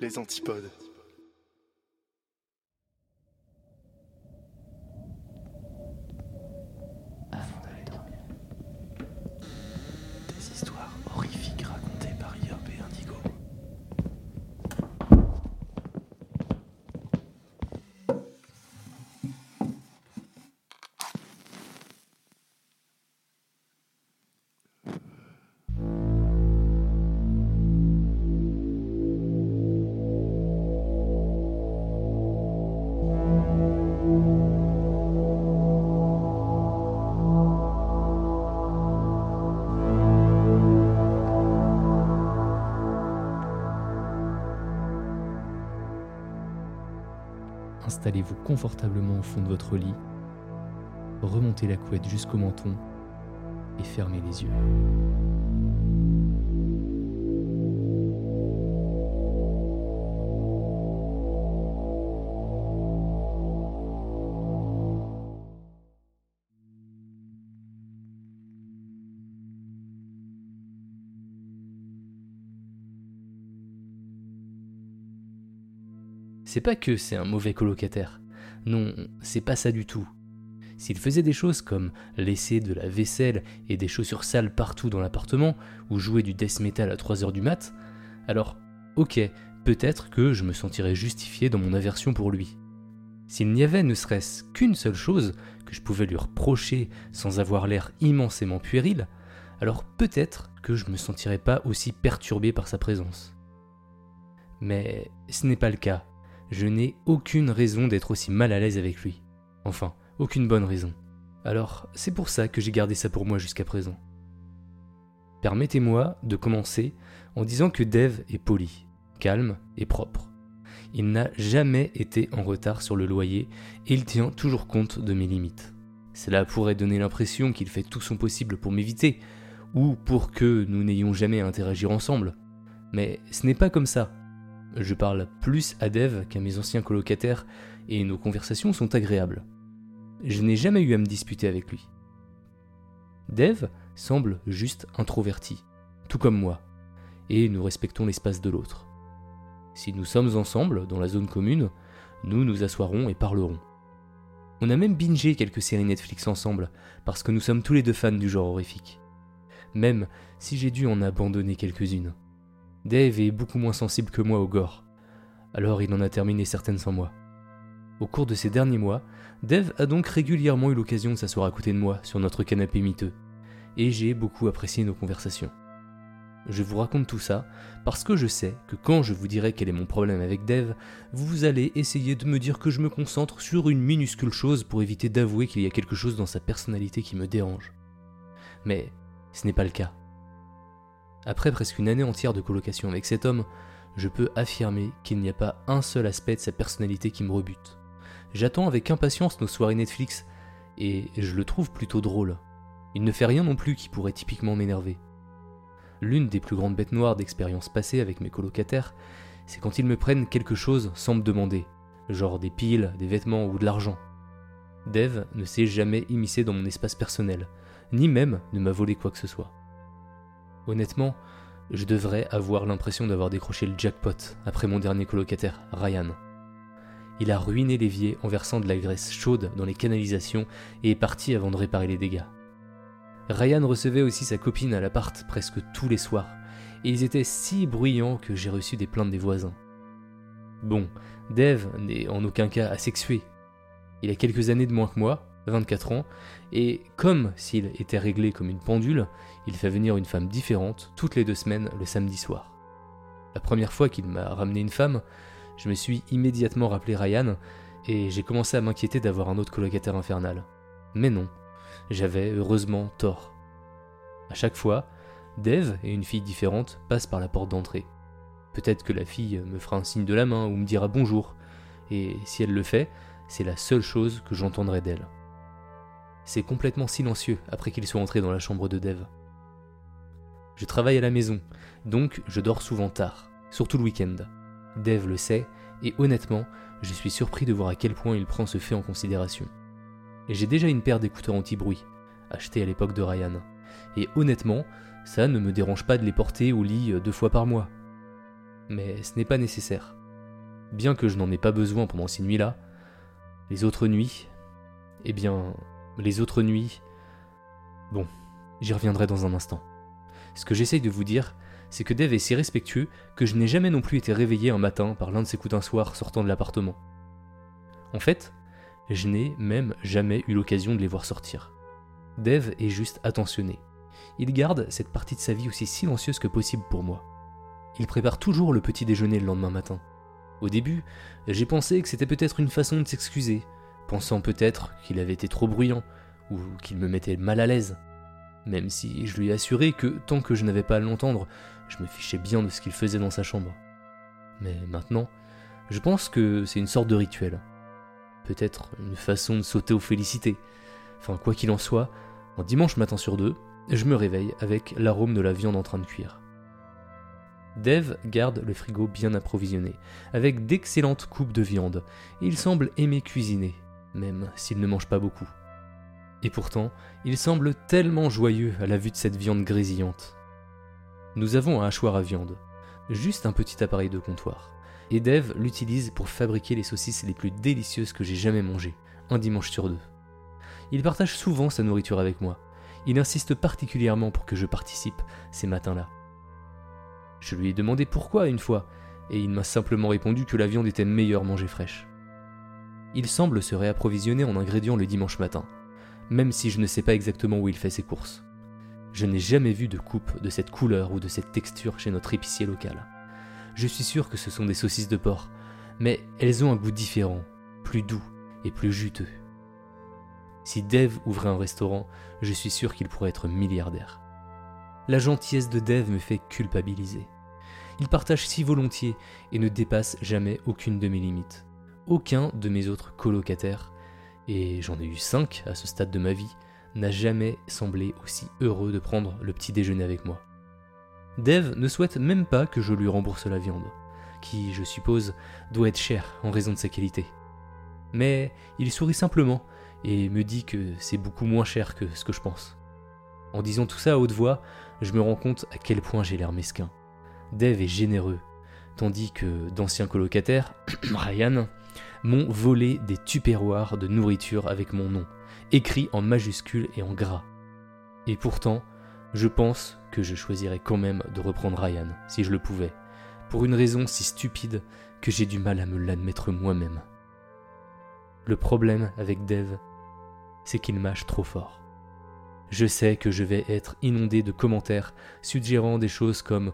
Les antipodes. Installez-vous confortablement au fond de votre lit, remontez la couette jusqu'au menton et fermez les yeux. C'est pas que c'est un mauvais colocataire. Non, c'est pas ça du tout. S'il faisait des choses comme laisser de la vaisselle et des chaussures sales partout dans l'appartement, ou jouer du death metal à 3h du mat, alors ok, peut-être que je me sentirais justifié dans mon aversion pour lui. S'il n'y avait ne serait-ce qu'une seule chose que je pouvais lui reprocher sans avoir l'air immensément puéril, alors peut-être que je me sentirais pas aussi perturbé par sa présence. Mais ce n'est pas le cas. Je n'ai aucune raison d'être aussi mal à l'aise avec lui. Enfin, aucune bonne raison. Alors, c'est pour ça que j'ai gardé ça pour moi jusqu'à présent. Permettez-moi de commencer en disant que Dave est poli, calme et propre. Il n'a jamais été en retard sur le loyer et il tient toujours compte de mes limites. Cela pourrait donner l'impression qu'il fait tout son possible pour m'éviter, ou pour que nous n'ayons jamais à interagir ensemble. Mais ce n'est pas comme ça. Je parle plus à Dev qu'à mes anciens colocataires et nos conversations sont agréables. Je n'ai jamais eu à me disputer avec lui. Dev semble juste introverti, tout comme moi, et nous respectons l'espace de l'autre. Si nous sommes ensemble dans la zone commune, nous nous assoirons et parlerons. On a même bingé quelques séries Netflix ensemble, parce que nous sommes tous les deux fans du genre horrifique. Même si j'ai dû en abandonner quelques-unes. Dave est beaucoup moins sensible que moi au gore, alors il en a terminé certaines sans moi. Au cours de ces derniers mois, Dave a donc régulièrement eu l'occasion de s'asseoir à côté de moi sur notre canapé miteux, et j'ai beaucoup apprécié nos conversations. Je vous raconte tout ça parce que je sais que quand je vous dirai quel est mon problème avec Dave, vous allez essayer de me dire que je me concentre sur une minuscule chose pour éviter d'avouer qu'il y a quelque chose dans sa personnalité qui me dérange. Mais ce n'est pas le cas. Après presque une année entière de colocation avec cet homme, je peux affirmer qu'il n'y a pas un seul aspect de sa personnalité qui me rebute. J'attends avec impatience nos soirées Netflix, et je le trouve plutôt drôle. Il ne fait rien non plus qui pourrait typiquement m'énerver. L'une des plus grandes bêtes noires d'expériences passées avec mes colocataires, c'est quand ils me prennent quelque chose sans me demander, genre des piles, des vêtements ou de l'argent. Dev ne s'est jamais immiscé dans mon espace personnel, ni même ne m'a volé quoi que ce soit. Honnêtement, je devrais avoir l'impression d'avoir décroché le jackpot après mon dernier colocataire, Ryan. Il a ruiné l'évier en versant de la graisse chaude dans les canalisations et est parti avant de réparer les dégâts. Ryan recevait aussi sa copine à l'appart presque tous les soirs, et ils étaient si bruyants que j'ai reçu des plaintes des voisins. Bon, Dave n'est en aucun cas asexué. Il a quelques années de moins que moi, 24 ans, et comme s'il était réglé comme une pendule, il fait venir une femme différente toutes les deux semaines le samedi soir. La première fois qu'il m'a ramené une femme, je me suis immédiatement rappelé Ryan et j'ai commencé à m'inquiéter d'avoir un autre colocataire infernal. Mais non, j'avais heureusement tort. À chaque fois, Dave et une fille différente passent par la porte d'entrée. Peut-être que la fille me fera un signe de la main ou me dira bonjour, et si elle le fait, c'est la seule chose que j'entendrai d'elle. C'est complètement silencieux après qu'il soit entré dans la chambre de Dave. Je travaille à la maison, donc je dors souvent tard, surtout le week-end. Dave le sait, et honnêtement, je suis surpris de voir à quel point il prend ce fait en considération. J'ai déjà une paire d'écouteurs anti-bruit, achetés à l'époque de Ryan, et honnêtement, ça ne me dérange pas de les porter au lit deux fois par mois. Mais ce n'est pas nécessaire. Bien que je n'en ai pas besoin pendant ces nuits-là, les autres nuits, eh bien, les autres nuits... Bon, j'y reviendrai dans un instant. Ce que j'essaye de vous dire, c'est que Dave est si respectueux que je n'ai jamais non plus été réveillé un matin par l'un de ses coups d'un soir sortant de l'appartement. En fait, je n'ai même jamais eu l'occasion de les voir sortir. Dave est juste attentionné. Il garde cette partie de sa vie aussi silencieuse que possible pour moi. Il prépare toujours le petit déjeuner le lendemain matin. Au début, j'ai pensé que c'était peut-être une façon de s'excuser, pensant peut-être qu'il avait été trop bruyant, ou qu'il me mettait mal à l'aise. Même si je lui ai assuré que tant que je n'avais pas à l'entendre, je me fichais bien de ce qu'il faisait dans sa chambre. Mais maintenant, je pense que c'est une sorte de rituel. Peut-être une façon de sauter aux félicités. Enfin, quoi qu'il en soit, en dimanche matin sur deux, je me réveille avec l'arôme de la viande en train de cuire. Dave garde le frigo bien approvisionné, avec d'excellentes coupes de viande, et il semble aimer cuisiner, même s'il ne mange pas beaucoup. Et pourtant, il semble tellement joyeux à la vue de cette viande grésillante. Nous avons un hachoir à viande, juste un petit appareil de comptoir, et Dave l'utilise pour fabriquer les saucisses les plus délicieuses que j'ai jamais mangées, un dimanche sur deux. Il partage souvent sa nourriture avec moi. Il insiste particulièrement pour que je participe ces matins-là. Je lui ai demandé pourquoi une fois, et il m'a simplement répondu que la viande était meilleure mangée fraîche. Il semble se réapprovisionner en ingrédients le dimanche matin, même si je ne sais pas exactement où il fait ses courses. Je n'ai jamais vu de coupe de cette couleur ou de cette texture chez notre épicier local. Je suis sûr que ce sont des saucisses de porc, mais elles ont un goût différent, plus doux et plus juteux. Si Dave ouvrait un restaurant, je suis sûr qu'il pourrait être milliardaire. La gentillesse de Dave me fait culpabiliser. Il partage si volontiers et ne dépasse jamais aucune de mes limites. Aucun de mes autres colocataires, et j'en ai eu cinq à ce stade de ma vie, n'a jamais semblé aussi heureux de prendre le petit déjeuner avec moi. Dave ne souhaite même pas que je lui rembourse la viande, qui, je suppose, doit être chère en raison de sa qualité. Mais il sourit simplement et me dit que c'est beaucoup moins cher que ce que je pense. En disant tout ça à haute voix, je me rends compte à quel point j'ai l'air mesquin. Dave est généreux, tandis que d'anciens colocataires, Ryan, m'ont volé des tupéroirs de nourriture avec mon nom, écrit en majuscule et en gras. Et pourtant, je pense que je choisirais quand même de reprendre Ryan, si je le pouvais, pour une raison si stupide que j'ai du mal à me l'admettre moi-même. Le problème avec Dave, c'est qu'il mâche trop fort. Je sais que je vais être inondé de commentaires suggérant des choses comme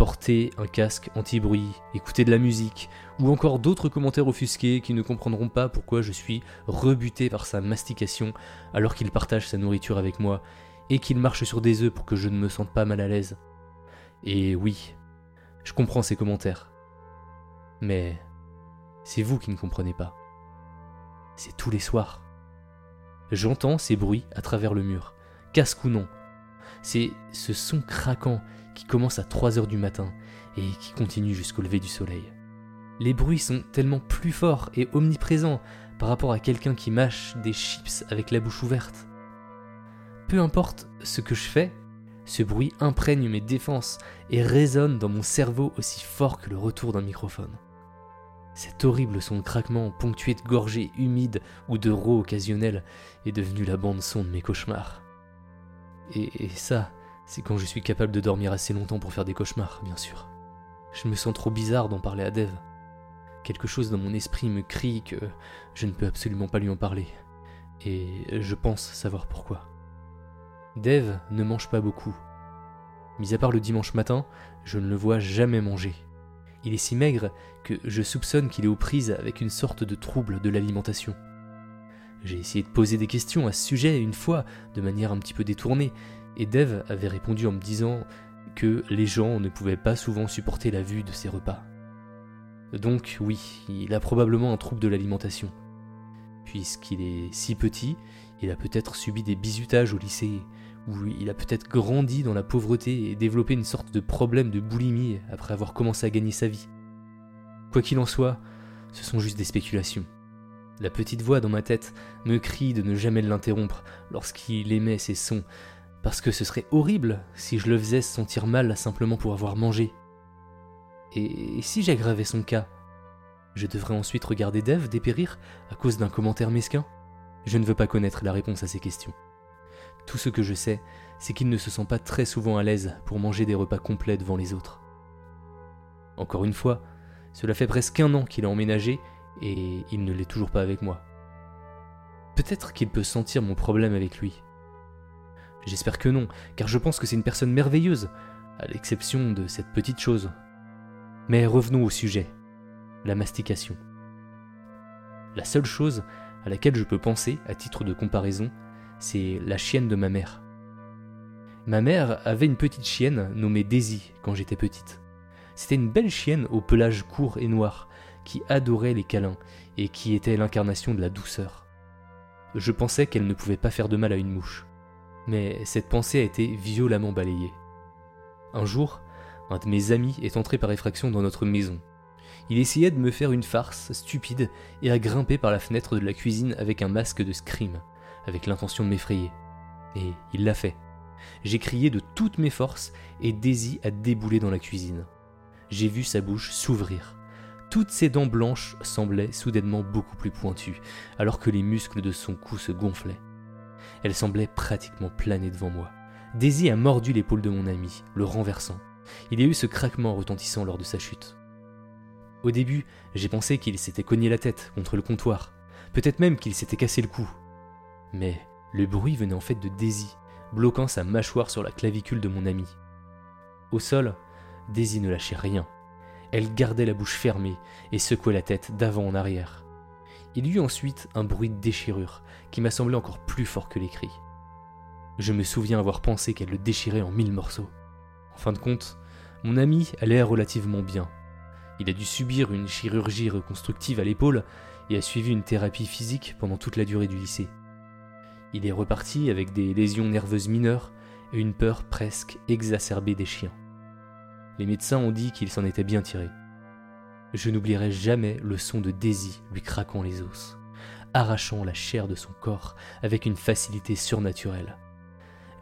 porter un casque anti-bruit, écouter de la musique, ou encore d'autres commentaires offusqués qui ne comprendront pas pourquoi je suis rebuté par sa mastication alors qu'il partage sa nourriture avec moi et qu'il marche sur des œufs pour que je ne me sente pas mal à l'aise. Et oui, je comprends ces commentaires. Mais c'est vous qui ne comprenez pas. C'est tous les soirs. J'entends ces bruits à travers le mur casque ou non. C'est ce son craquant commence à 3 heures du matin et qui continue jusqu'au lever du soleil. Les bruits sont tellement plus forts et omniprésents par rapport à quelqu'un qui mâche des chips avec la bouche ouverte. Peu importe ce que je fais, ce bruit imprègne mes défenses et résonne dans mon cerveau aussi fort que le retour d'un microphone. Cet horrible son de craquement, ponctué de gorgées humides ou de rots occasionnels, est devenu la bande-son de mes cauchemars. Et, ça, c'est quand je suis capable de dormir assez longtemps pour faire des cauchemars, bien sûr. Je me sens trop bizarre d'en parler à Dev. Quelque chose dans mon esprit me crie que je ne peux absolument pas lui en parler. Et je pense savoir pourquoi. Dev ne mange pas beaucoup. Mis à part le dimanche matin, je ne le vois jamais manger. Il est si maigre que je soupçonne qu'il est aux prises avec une sorte de trouble de l'alimentation. J'ai essayé de poser des questions à ce sujet une fois, de manière un petit peu détournée, Et Dev avait répondu en me disant que les gens ne pouvaient pas souvent supporter la vue de ses repas. Donc oui, il a probablement un trouble de l'alimentation. Puisqu'il est si petit, il a peut-être subi des bizutages au lycée, ou il a peut-être grandi dans la pauvreté et développé une sorte de problème de boulimie après avoir commencé à gagner sa vie. Quoi qu'il en soit, ce sont juste des spéculations. La petite voix dans ma tête me crie de ne jamais l'interrompre lorsqu'il aimait ses sons, parce que ce serait horrible si je le faisais se sentir mal simplement pour avoir mangé. Et si j'aggravais son cas? Je devrais ensuite regarder Dev dépérir à cause d'un commentaire mesquin Je ne veux pas connaître la réponse à ces questions. Tout ce que je sais, c'est qu'il ne se sent pas très souvent à l'aise pour manger des repas complets devant les autres. Encore une fois, cela fait presque un an qu'il a emménagé et il ne l'est toujours pas avec moi. Peut-être qu'il peut sentir mon problème avec lui. J'espère que non, car je pense que c'est une personne merveilleuse, à l'exception de cette petite chose. Mais revenons au sujet, la mastication. La seule chose à laquelle je peux penser, à titre de comparaison, c'est la chienne de ma mère. Ma mère avait une petite chienne nommée Daisy quand j'étais petite. C'était une belle chienne au pelage court et noir, qui adorait les câlins et qui était l'incarnation de la douceur. Je pensais qu'elle ne pouvait pas faire de mal à une mouche. Mais cette pensée a été violemment balayée. Un jour, un de mes amis est entré par effraction dans notre maison. Il essayait de me faire une farce stupide et a grimpé par la fenêtre de la cuisine avec un masque de scream, avec l'intention de m'effrayer. Et il l'a fait. J'ai crié de toutes mes forces et Daisy a déboulé dans la cuisine. J'ai vu sa bouche s'ouvrir. Toutes ses dents blanches semblaient soudainement beaucoup plus pointues, alors que les muscles de son cou se gonflaient. Elle semblait pratiquement planer devant moi. Daisy a mordu l'épaule de mon ami, le renversant. Il y a eu ce craquement retentissant lors de sa chute. Au début, j'ai pensé qu'il s'était cogné la tête contre le comptoir, peut-être même qu'il s'était cassé le cou. Mais le bruit venait en fait de Daisy, bloquant sa mâchoire sur la clavicule de mon ami. Au sol, Daisy ne lâchait rien. Elle gardait la bouche fermée et secouait la tête d'avant en arrière. Il y eut ensuite un bruit de déchirure qui m'a semblé encore plus fort que les cris. Je me souviens avoir pensé qu'elle le déchirait en mille morceaux. En fin de compte, mon ami allait relativement bien. Il a dû subir une chirurgie reconstructive à l'épaule et a suivi une thérapie physique pendant toute la durée du lycée. Il est reparti avec des lésions nerveuses mineures et une peur presque exacerbée des chiens. Les médecins ont dit qu'il s'en était bien tiré. Je n'oublierai jamais le son de Daisy lui craquant les os, arrachant la chair de son corps avec une facilité surnaturelle.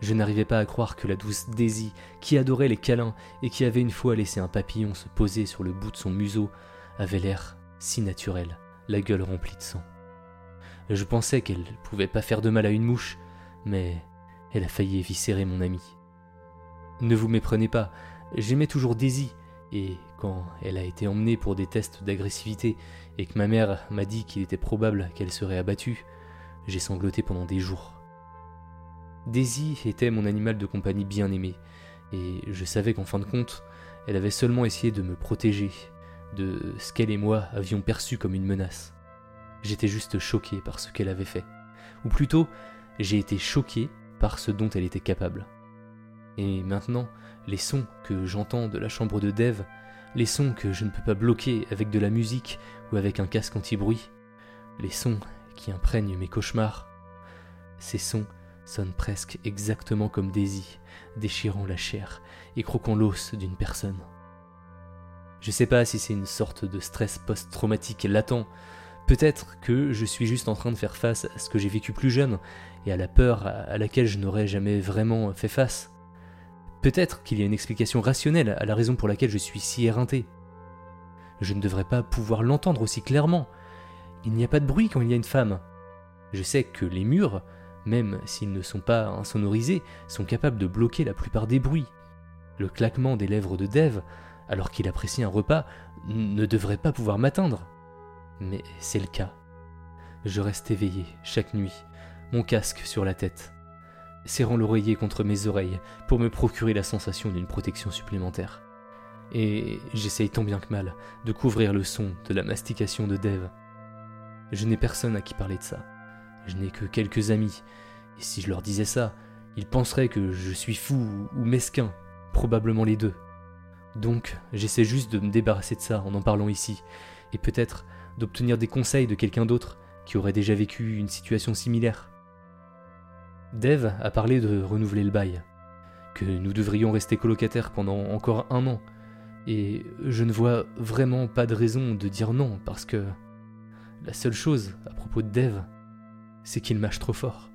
Je n'arrivais pas à croire que la douce Daisy, qui adorait les câlins et qui avait une fois laissé un papillon se poser sur le bout de son museau, avait l'air si naturel, la gueule remplie de sang. Je pensais qu'elle ne pouvait pas faire de mal à une mouche, mais elle a failli éviscérer mon ami. Ne vous méprenez pas, j'aimais toujours Daisy, et quand elle a été emmenée pour des tests d'agressivité et que ma mère m'a dit qu'il était probable qu'elle serait abattue, j'ai sangloté pendant des jours. Daisy était mon animal de compagnie bien aimé, et je savais qu'en fin de compte, elle avait seulement essayé de me protéger de ce qu'elle et moi avions perçu comme une menace. J'étais juste choqué par ce qu'elle avait fait. Ou plutôt, j'ai été choqué par ce dont elle était capable. Et maintenant, les sons que j'entends de la chambre de Dev, les sons que je ne peux pas bloquer avec de la musique ou avec un casque anti-bruit, les sons qui imprègnent mes cauchemars, ces sons sonnent presque exactement comme Daisy, déchirant la chair et croquant l'os d'une personne. Je sais pas si c'est une sorte de stress post-traumatique latent, peut-être que je suis juste en train de faire face à ce que j'ai vécu plus jeune et à la peur à laquelle je n'aurais jamais vraiment fait face. Peut-être qu'il y a une explication rationnelle à la raison pour laquelle je suis si éreinté. Je ne devrais pas pouvoir l'entendre aussi clairement. Il n'y a pas de bruit quand il y a une femme. Je sais que les murs, même s'ils ne sont pas insonorisés, sont capables de bloquer la plupart des bruits. Le claquement des lèvres de Dev, alors qu'il apprécie un repas, ne devrait pas pouvoir m'atteindre. Mais c'est le cas. Je reste éveillé chaque nuit, mon casque sur la tête, serrant l'oreiller contre mes oreilles pour me procurer la sensation d'une protection supplémentaire. Et j'essaye tant bien que mal de couvrir le son de la mastication de Dev. Je n'ai personne à qui parler de ça. Je n'ai que quelques amis, et si je leur disais ça, Il penserait que je suis fou ou mesquin, probablement les deux. Donc, j'essaie juste de me débarrasser de ça en en parlant ici, et peut-être d'obtenir des conseils de quelqu'un d'autre qui aurait déjà vécu une situation similaire. Dave a parlé de renouveler le bail, que nous devrions rester colocataires pendant encore un an, et je ne vois vraiment pas de raison de dire non, parce que la seule chose à propos de Dave, c'est qu'il mâche trop fort.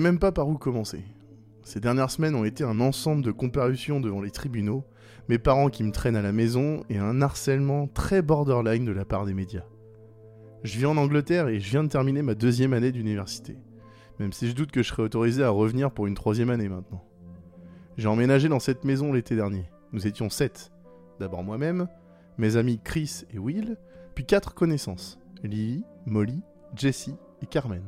Même pas par où commencer. Ces dernières semaines ont été un ensemble de comparutions devant les tribunaux, mes parents qui me traînent à la maison et un harcèlement très borderline de la part des médias. Je vis en Angleterre et je viens de terminer ma deuxième année d'université, même si je doute que je serai autorisé à revenir pour une troisième année maintenant. J'ai emménagé dans cette maison l'été dernier. Nous étions sept. D'abord moi-même, mes amis Chris et Will, puis quatre connaissances Lily, Molly, Jessie et Carmen.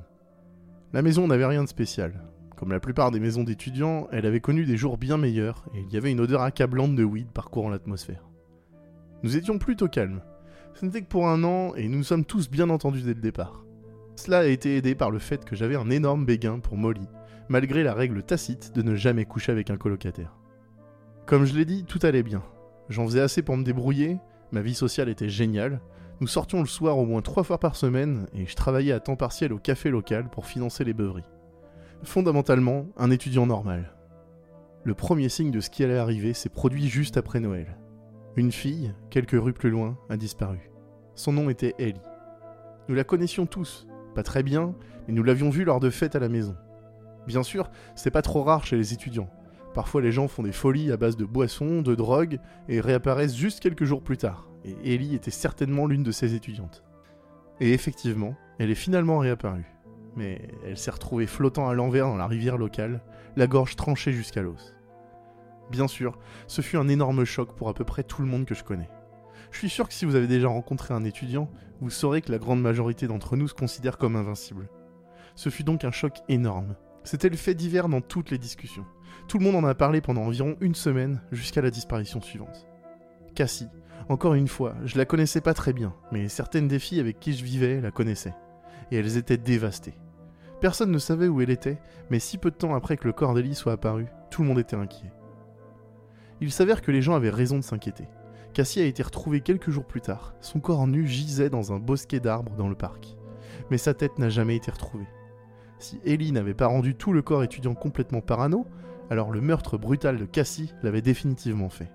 La maison n'avait rien de spécial. Comme la plupart des maisons d'étudiants, elle avait connu des jours bien meilleurs et il y avait une odeur accablante de weed parcourant l'atmosphère. Nous étions plutôt calmes. Ce n'était que pour un an et nous nous sommes tous bien entendus dès le départ. Cela a été aidé par le fait que j'avais un énorme béguin pour Molly, malgré la règle tacite de ne jamais coucher avec un colocataire. Comme je l'ai dit, tout allait bien. J'en faisais assez pour me débrouiller, ma vie sociale était géniale, nous sortions le soir au moins trois fois par semaine et je travaillais à temps partiel au café local pour financer les beuveries. Fondamentalement, un étudiant normal. Le premier signe de ce qui allait arriver s'est produit juste après Noël. Une fille, quelques rues plus loin, a disparu. Son nom était Ellie. Nous la connaissions tous, pas très bien, mais nous l'avions vue lors de fêtes à la maison. Bien sûr, c'est pas trop rare chez les étudiants. Parfois les gens font des folies à base de boissons, de drogue, et réapparaissent juste quelques jours plus tard et Ellie était certainement l'une de ses étudiantes. Et effectivement, elle est finalement réapparue. Mais elle s'est retrouvée flottant à l'envers dans la rivière locale, la gorge tranchée jusqu'à l'os. Bien sûr, ce fut un énorme choc pour à peu près tout le monde que je connais. Je suis sûr que si vous avez déjà rencontré un étudiant, vous saurez que la grande majorité d'entre nous se considère comme invincible. Ce fut donc un choc énorme. C'était le fait divers dans toutes les discussions. Tout le monde en a parlé pendant environ une semaine jusqu'à la disparition suivante. Cassie, encore une fois, je la connaissais pas très bien, mais certaines des filles avec qui je vivais la connaissaient. Et elles étaient dévastées. Personne ne savait où elle était, mais si peu de temps après que le corps d'Ellie soit apparu, tout le monde était inquiet. Il s'avère que les gens avaient raison de s'inquiéter. Cassie a été retrouvée quelques jours plus tard. Son corps nu gisait dans un bosquet d'arbres dans le parc. Mais sa tête n'a jamais été retrouvée. Si Ellie n'avait pas rendu tout le corps étudiant complètement parano, alors le meurtre brutal de Cassie l'avait définitivement fait.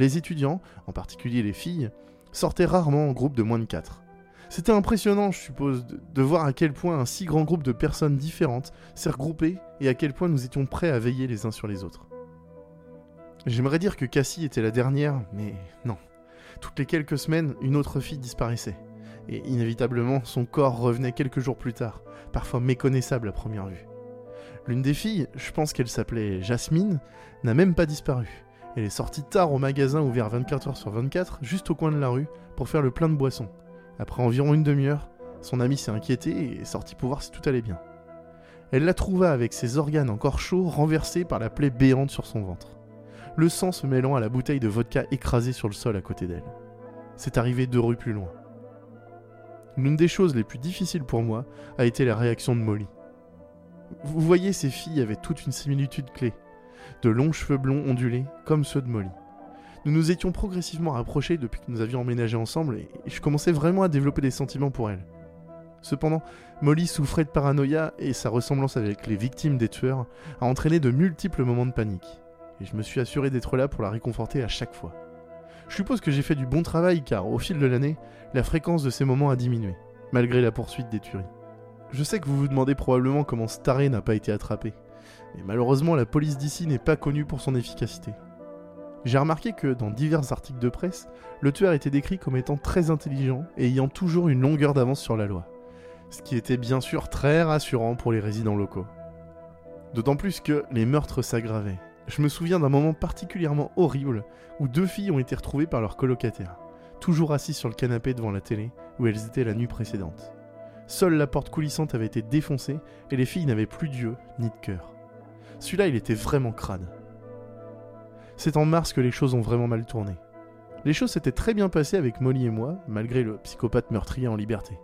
Les étudiants, en particulier les filles, sortaient rarement en groupe de moins de 4. C'était impressionnant, je suppose, de, voir à quel point un si grand groupe de personnes différentes s'est regroupé et à quel point nous étions prêts à veiller les uns sur les autres. J'aimerais dire que Cassie était la dernière, mais non. Toutes les quelques semaines, une autre fille disparaissait. Et inévitablement, son corps revenait quelques jours plus tard, parfois méconnaissable à première vue. L'une des filles, je pense qu'elle s'appelait Jasmine, n'a même pas disparu. Elle est sortie tard au magasin ouvert 24h sur 24, juste au coin de la rue, pour faire le plein de boissons. Après environ une demi-heure, son ami s'est inquiété et est sorti pour voir si tout allait bien. Elle la trouva avec ses organes encore chauds renversés par la plaie béante sur son ventre. Le sang se mêlant à la bouteille de vodka écrasée sur le sol à côté d'elle. C'est arrivé deux rues plus loin. L'une des choses les plus difficiles pour moi a été la réaction de Molly. Vous voyez, ces filles avaient toute une similitude clé de longs cheveux blonds ondulés, comme ceux de Molly. Nous nous étions progressivement rapprochés depuis que nous avions emménagé ensemble et je commençais vraiment à développer des sentiments pour elle. Cependant, Molly souffrait de paranoïa et sa ressemblance avec les victimes des tueurs a entraîné de multiples moments de panique. Et je me suis assuré d'être là pour la réconforter à chaque fois. Je suppose que j'ai fait du bon travail car au fil de l'année, la fréquence de ces moments a diminué, malgré la poursuite des tueries. Je sais que vous vous demandez probablement comment Staré n'a pas été attrapé. Mais malheureusement la police d'ici n'est pas connue pour son efficacité. J'ai remarqué que dans divers articles de presse, le tueur était décrit comme étant très intelligent et ayant toujours une longueur d'avance sur la loi. Ce qui était bien sûr très rassurant pour les résidents locaux. D'autant plus que les meurtres s'aggravaient. Je me souviens d'un moment particulièrement horrible où deux filles ont été retrouvées par leurs colocataires, toujours assises sur le canapé devant la télé où elles étaient la nuit précédente. Seule la porte coulissante avait été défoncée et les filles n'avaient plus d'yeux ni de cœur. Celui-là, il était vraiment crade. C'est en mars que les choses ont vraiment mal tourné. Les choses s'étaient très bien passées avec Molly et moi, malgré le psychopathe meurtrier en liberté.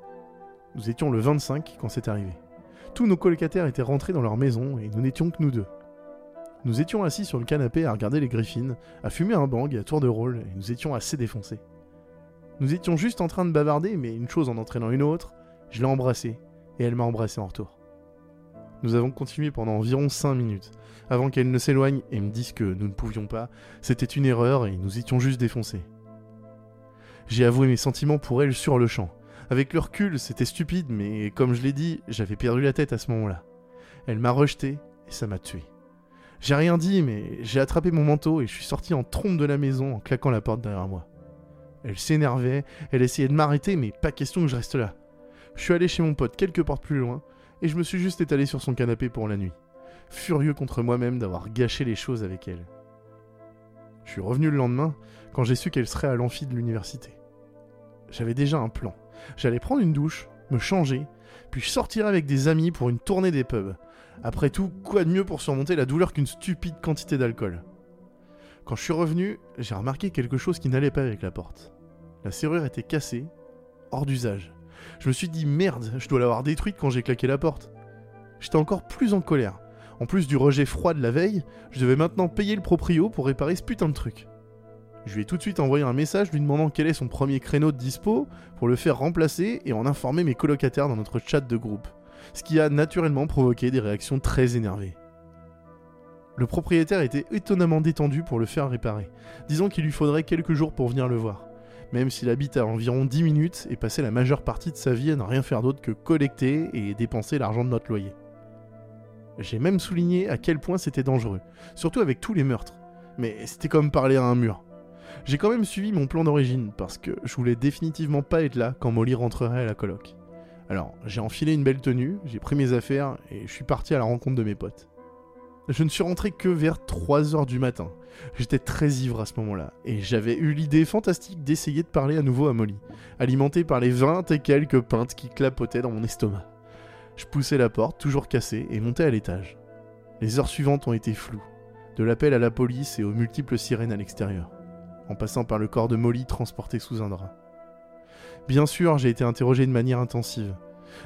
Nous étions le 25 quand c'est arrivé. Tous nos colocataires étaient rentrés dans leur maison et nous n'étions que nous deux. Nous étions assis sur le canapé à regarder les griffines, à fumer un bang à tour de rôle et nous étions assez défoncés. Nous étions juste en train de bavarder, mais une chose en entraînant une autre, je l'ai embrassée et elle m'a embrassé en retour. Nous avons continué pendant environ 5 minutes, avant qu'elle ne s'éloigne et me dise que nous ne pouvions pas, c'était une erreur et nous étions juste défoncés. J'ai avoué mes sentiments pour elle sur le champ. Avec le recul, c'était stupide, mais comme je l'ai dit, j'avais perdu la tête à ce moment-là. Elle m'a rejeté et ça m'a tué. J'ai rien dit, mais j'ai attrapé mon manteau et je suis sorti en trompe de la maison en claquant la porte derrière moi. Elle s'énervait, elle essayait de m'arrêter, mais pas question que je reste là. Je suis allé chez mon pote quelques portes plus loin, et je me suis juste étalé sur son canapé pour la nuit furieux contre moi-même d'avoir gâché les choses avec elle. Je suis revenu le lendemain quand j'ai su qu'elle serait à l'amphi de l'université. J'avais déjà un plan. J'allais prendre une douche, me changer, puis je sortirais avec des amis pour une tournée des pubs. Après tout, quoi de mieux pour surmonter la douleur qu'une stupide quantité d'alcool? Quand je suis revenu, j'ai remarqué quelque chose qui n'allait pas avec la porte. La serrure était cassée, hors d'usage. Je me suis dit merde, je dois l'avoir détruite quand j'ai claqué la porte. J'étais encore plus en colère. En plus du rejet froid de la veille, je devais maintenant payer le proprio pour réparer ce putain de truc. Je lui ai tout de suite envoyé un message lui demandant quel est son premier créneau de dispo pour le faire remplacer et en informer mes colocataires dans notre chat de groupe, ce qui a naturellement provoqué des réactions très énervées. Le propriétaire était étonnamment détendu pour le faire réparer, disant qu'il lui faudrait quelques jours pour venir le voir, même s'il habite à environ 10 minutes et passait la majeure partie de sa vie à ne rien faire d'autre que collecter et dépenser l'argent de notre loyer. J'ai même souligné à quel point c'était dangereux, surtout avec tous les meurtres. Mais c'était comme parler à un mur. J'ai quand même suivi mon plan d'origine, parce que je voulais définitivement pas être là quand Molly rentrerait à la coloc. Alors, j'ai enfilé une belle tenue, j'ai pris mes affaires et je suis parti à la rencontre de mes potes. Je ne suis rentré que vers 3h du matin. J'étais très ivre à ce moment-là, et j'avais eu l'idée fantastique d'essayer de parler à nouveau à Molly, alimenté par les vingt et quelques pintes qui clapotaient dans mon estomac. Je poussai la porte, toujours cassée, et montai à l'étage. Les heures suivantes ont été floues, de l'appel à la police et aux multiples sirènes à l'extérieur, en passant par le corps de Molly transporté sous un drap. Bien sûr, j'ai été interrogé de manière intensive.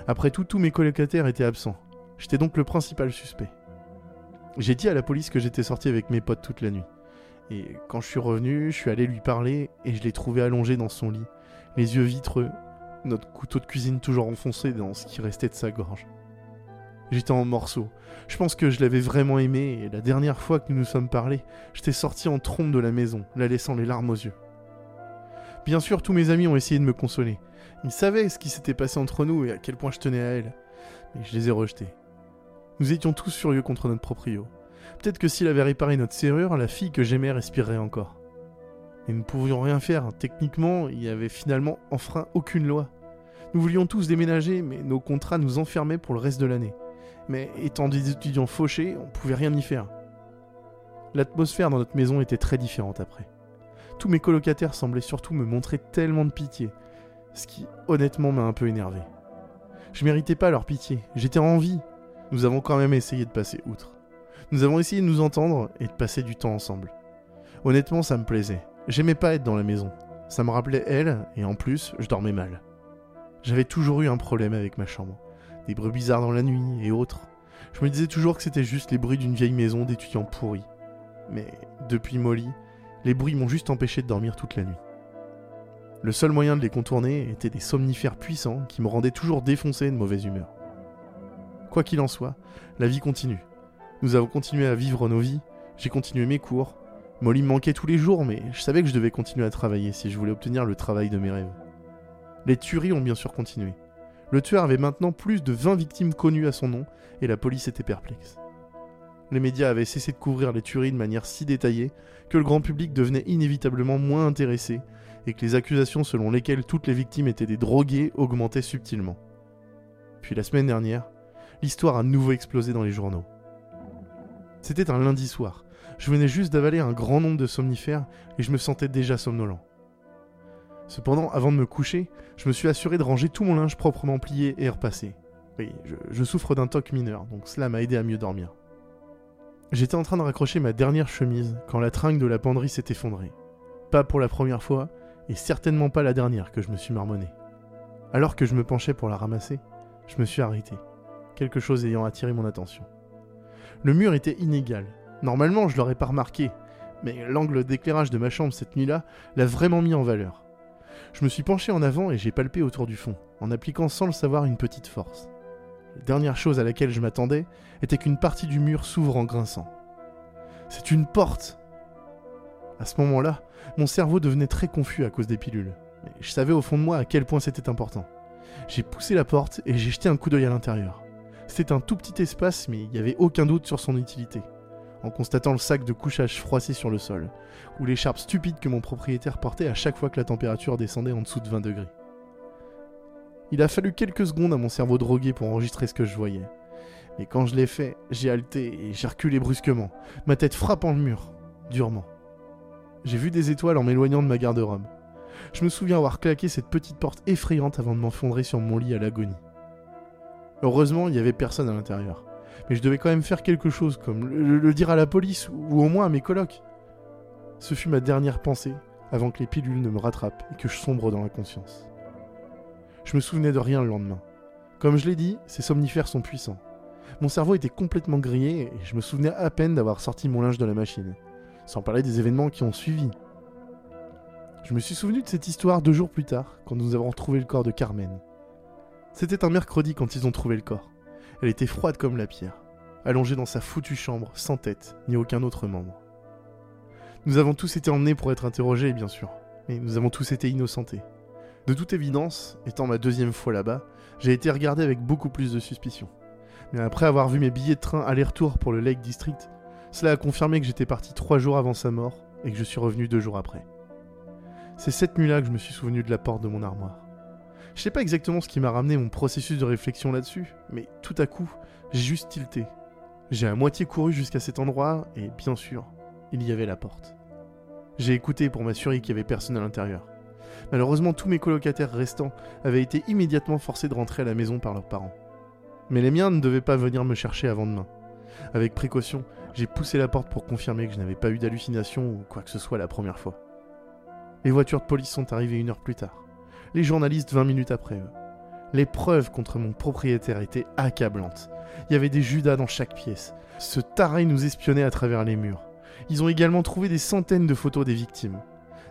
Après tout, tous mes colocataires étaient absents. J'étais donc le principal suspect. J'ai dit à la police que j'étais sorti avec mes potes toute la nuit. Et quand je suis revenu, je suis allé lui parler et je l'ai trouvé allongé dans son lit, les yeux vitreux, notre couteau de cuisine toujours enfoncé dans ce qui restait de sa gorge. J'étais en morceaux. Je pense que je l'avais vraiment aimé, et la dernière fois que nous nous sommes parlé, j'étais sorti en trompe de la maison, la laissant les larmes aux yeux. Bien sûr, tous mes amis ont essayé de me consoler. Ils savaient ce qui s'était passé entre nous et à quel point je tenais à elle, mais je les ai rejetés. Nous étions tous furieux contre notre proprio. Peut-être que s'il avait réparé notre serrure, la fille que j'aimais respirerait encore et nous ne pouvions rien faire. Techniquement, il n'y avait finalement enfreint aucune loi. Nous voulions tous déménager, mais nos contrats nous enfermaient pour le reste de l'année. Mais étant des étudiants fauchés, on pouvait rien y faire. L'atmosphère dans notre maison était très différente après. Tous mes colocataires semblaient surtout me montrer tellement de pitié, ce qui honnêtement m'a un peu énervé. Je méritais pas leur pitié, j'étais en vie. Nous avons quand même essayé de passer outre. Nous avons essayé de nous entendre et de passer du temps ensemble. Honnêtement, ça me plaisait. J'aimais pas être dans la maison. Ça me rappelait elle, et en plus, je dormais mal. J'avais toujours eu un problème avec ma chambre. Des bruits bizarres dans la nuit et autres. Je me disais toujours que c'était juste les bruits d'une vieille maison d'étudiants pourris. Mais depuis Molly, les bruits m'ont juste empêché de dormir toute la nuit. Le seul moyen de les contourner était des somnifères puissants qui me rendaient toujours défoncé de mauvaise humeur. Quoi qu'il en soit, la vie continue. Nous avons continué à vivre nos vies, j'ai continué mes cours, Molly me manquait tous les jours, mais je savais que je devais continuer à travailler si je voulais obtenir le travail de mes rêves. Les tueries ont bien sûr continué. Le tueur avait maintenant plus de 20 victimes connues à son nom, et la police était perplexe. Les médias avaient cessé de couvrir les tueries de manière si détaillée que le grand public devenait inévitablement moins intéressé et que les accusations selon lesquelles toutes les victimes étaient des drogués augmentaient subtilement. Puis la semaine dernière, l'histoire a nouveau explosé dans les journaux. C'était un lundi soir. Je venais juste d'avaler un grand nombre de somnifères et je me sentais déjà somnolent. Cependant, avant de me coucher, je me suis assuré de ranger tout mon linge proprement plié et repassé. Oui, je, je souffre d'un toc mineur, donc cela m'a aidé à mieux dormir. J'étais en train de raccrocher ma dernière chemise quand la tringle de la penderie s'est effondrée. Pas pour la première fois, et certainement pas la dernière que je me suis marmonné. Alors que je me penchais pour la ramasser, je me suis arrêté, quelque chose ayant attiré mon attention. Le mur était inégal. Normalement, je l'aurais pas remarqué, mais l'angle d'éclairage de ma chambre cette nuit-là l'a vraiment mis en valeur. Je me suis penché en avant et j'ai palpé autour du fond, en appliquant sans le savoir une petite force. La dernière chose à laquelle je m'attendais était qu'une partie du mur s'ouvre en grinçant. C'est une porte À ce moment-là, mon cerveau devenait très confus à cause des pilules, mais je savais au fond de moi à quel point c'était important. J'ai poussé la porte et j'ai jeté un coup d'œil à l'intérieur. C'était un tout petit espace, mais il n'y avait aucun doute sur son utilité. En constatant le sac de couchage froissé sur le sol, ou l'écharpe stupide que mon propriétaire portait à chaque fois que la température descendait en dessous de 20 degrés. Il a fallu quelques secondes à mon cerveau drogué pour enregistrer ce que je voyais. Mais quand je l'ai fait, j'ai halté et j'ai reculé brusquement, ma tête frappant le mur, durement. J'ai vu des étoiles en m'éloignant de ma garde-robe. Je me souviens avoir claqué cette petite porte effrayante avant de m'enfondrer sur mon lit à l'agonie. Heureusement, il n'y avait personne à l'intérieur. Mais je devais quand même faire quelque chose, comme le, dire à la police, ou au moins à mes colocs. Ce fut ma dernière pensée, avant que les pilules ne me rattrapent et que je sombre dans la conscience. Je me souvenais de rien le lendemain. Comme je l'ai dit, ces somnifères sont puissants. Mon cerveau était complètement grillé et je me souvenais à peine d'avoir sorti mon linge de la machine. Sans parler des événements qui ont suivi. Je me suis souvenu de cette histoire deux jours plus tard, quand nous avons trouvé le corps de Carmen. C'était un mercredi quand ils ont trouvé le corps. Elle était froide comme la pierre, allongée dans sa foutue chambre, sans tête, ni aucun autre membre. Nous avons tous été emmenés pour être interrogés, bien sûr, mais nous avons tous été innocentés. De toute évidence, étant ma deuxième fois là-bas, j'ai été regardé avec beaucoup plus de suspicion. Mais après avoir vu mes billets de train aller-retour pour le Lake District, cela a confirmé que j'étais parti trois jours avant sa mort et que je suis revenu deux jours après. C'est cette nuit-là que je me suis souvenu de la porte de mon armoire. Je sais pas exactement ce qui m'a ramené mon processus de réflexion là-dessus, mais tout à coup, j'ai juste tilté. J'ai à moitié couru jusqu'à cet endroit et bien sûr, il y avait la porte. J'ai écouté pour m'assurer qu'il y avait personne à l'intérieur. Malheureusement, tous mes colocataires restants avaient été immédiatement forcés de rentrer à la maison par leurs parents. Mais les miens ne devaient pas venir me chercher avant demain. Avec précaution, j'ai poussé la porte pour confirmer que je n'avais pas eu d'hallucination ou quoi que ce soit la première fois. Les voitures de police sont arrivées une heure plus tard. Les journalistes 20 minutes après eux. Les preuves contre mon propriétaire étaient accablantes. Il y avait des Judas dans chaque pièce. Ce taré nous espionnait à travers les murs. Ils ont également trouvé des centaines de photos des victimes.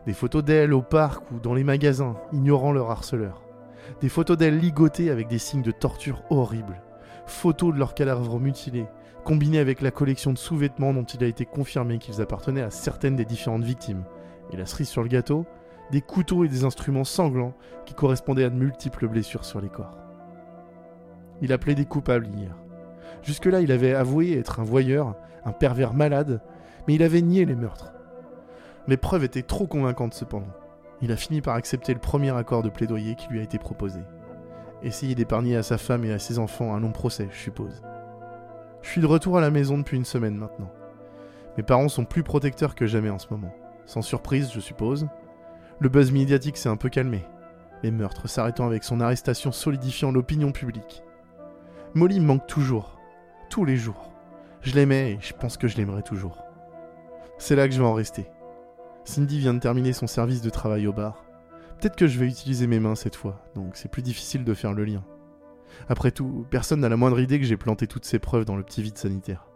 Des photos d'elles au parc ou dans les magasins, ignorant leur harceleur. Des photos d'elles ligotées avec des signes de torture horribles. Photos de leurs cadavres mutilés, combinées avec la collection de sous-vêtements dont il a été confirmé qu'ils appartenaient à certaines des différentes victimes. Et la cerise sur le gâteau, des couteaux et des instruments sanglants qui correspondaient à de multiples blessures sur les corps. Il appelait des coupables hier. Jusque-là, il avait avoué être un voyeur, un pervers malade, mais il avait nié les meurtres. Les preuves étaient trop convaincantes cependant. Il a fini par accepter le premier accord de plaidoyer qui lui a été proposé. Essayer d'épargner à sa femme et à ses enfants un long procès, je suppose. Je suis de retour à la maison depuis une semaine maintenant. Mes parents sont plus protecteurs que jamais en ce moment. Sans surprise, je suppose. Le buzz médiatique s'est un peu calmé. Les meurtres s'arrêtant avec son arrestation solidifiant l'opinion publique. Molly me manque toujours. Tous les jours. Je l'aimais et je pense que je l'aimerai toujours. C'est là que je vais en rester. Cindy vient de terminer son service de travail au bar. Peut-être que je vais utiliser mes mains cette fois, donc c'est plus difficile de faire le lien. Après tout, personne n'a la moindre idée que j'ai planté toutes ces preuves dans le petit vide sanitaire.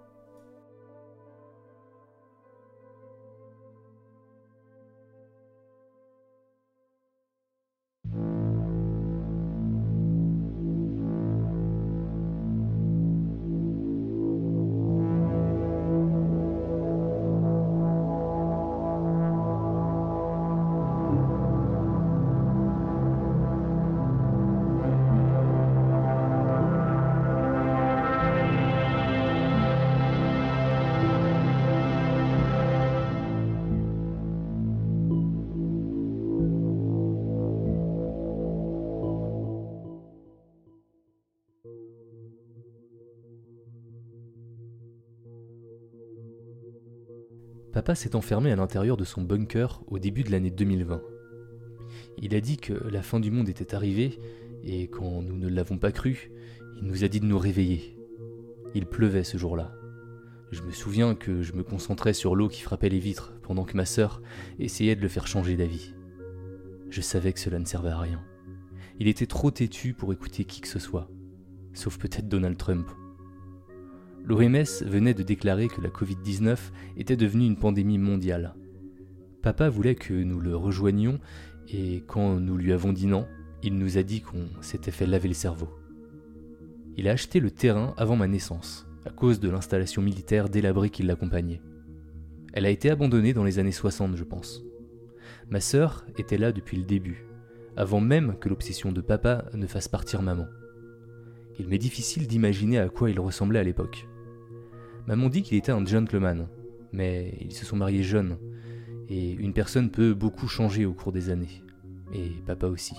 Papa s'est enfermé à l'intérieur de son bunker au début de l'année 2020. Il a dit que la fin du monde était arrivée, et quand nous ne l'avons pas cru, il nous a dit de nous réveiller. Il pleuvait ce jour-là. Je me souviens que je me concentrais sur l'eau qui frappait les vitres pendant que ma sœur essayait de le faire changer d'avis. Je savais que cela ne servait à rien. Il était trop têtu pour écouter qui que ce soit, sauf peut-être Donald Trump. L'OMS venait de déclarer que la Covid-19 était devenue une pandémie mondiale. Papa voulait que nous le rejoignions et quand nous lui avons dit non, il nous a dit qu'on s'était fait laver le cerveau. Il a acheté le terrain avant ma naissance, à cause de l'installation militaire délabrée qui l'accompagnait. Elle a été abandonnée dans les années 60, je pense. Ma sœur était là depuis le début, avant même que l'obsession de papa ne fasse partir maman. Il m'est difficile d'imaginer à quoi il ressemblait à l'époque. Maman dit qu'il était un gentleman, mais ils se sont mariés jeunes, et une personne peut beaucoup changer au cours des années, et papa aussi.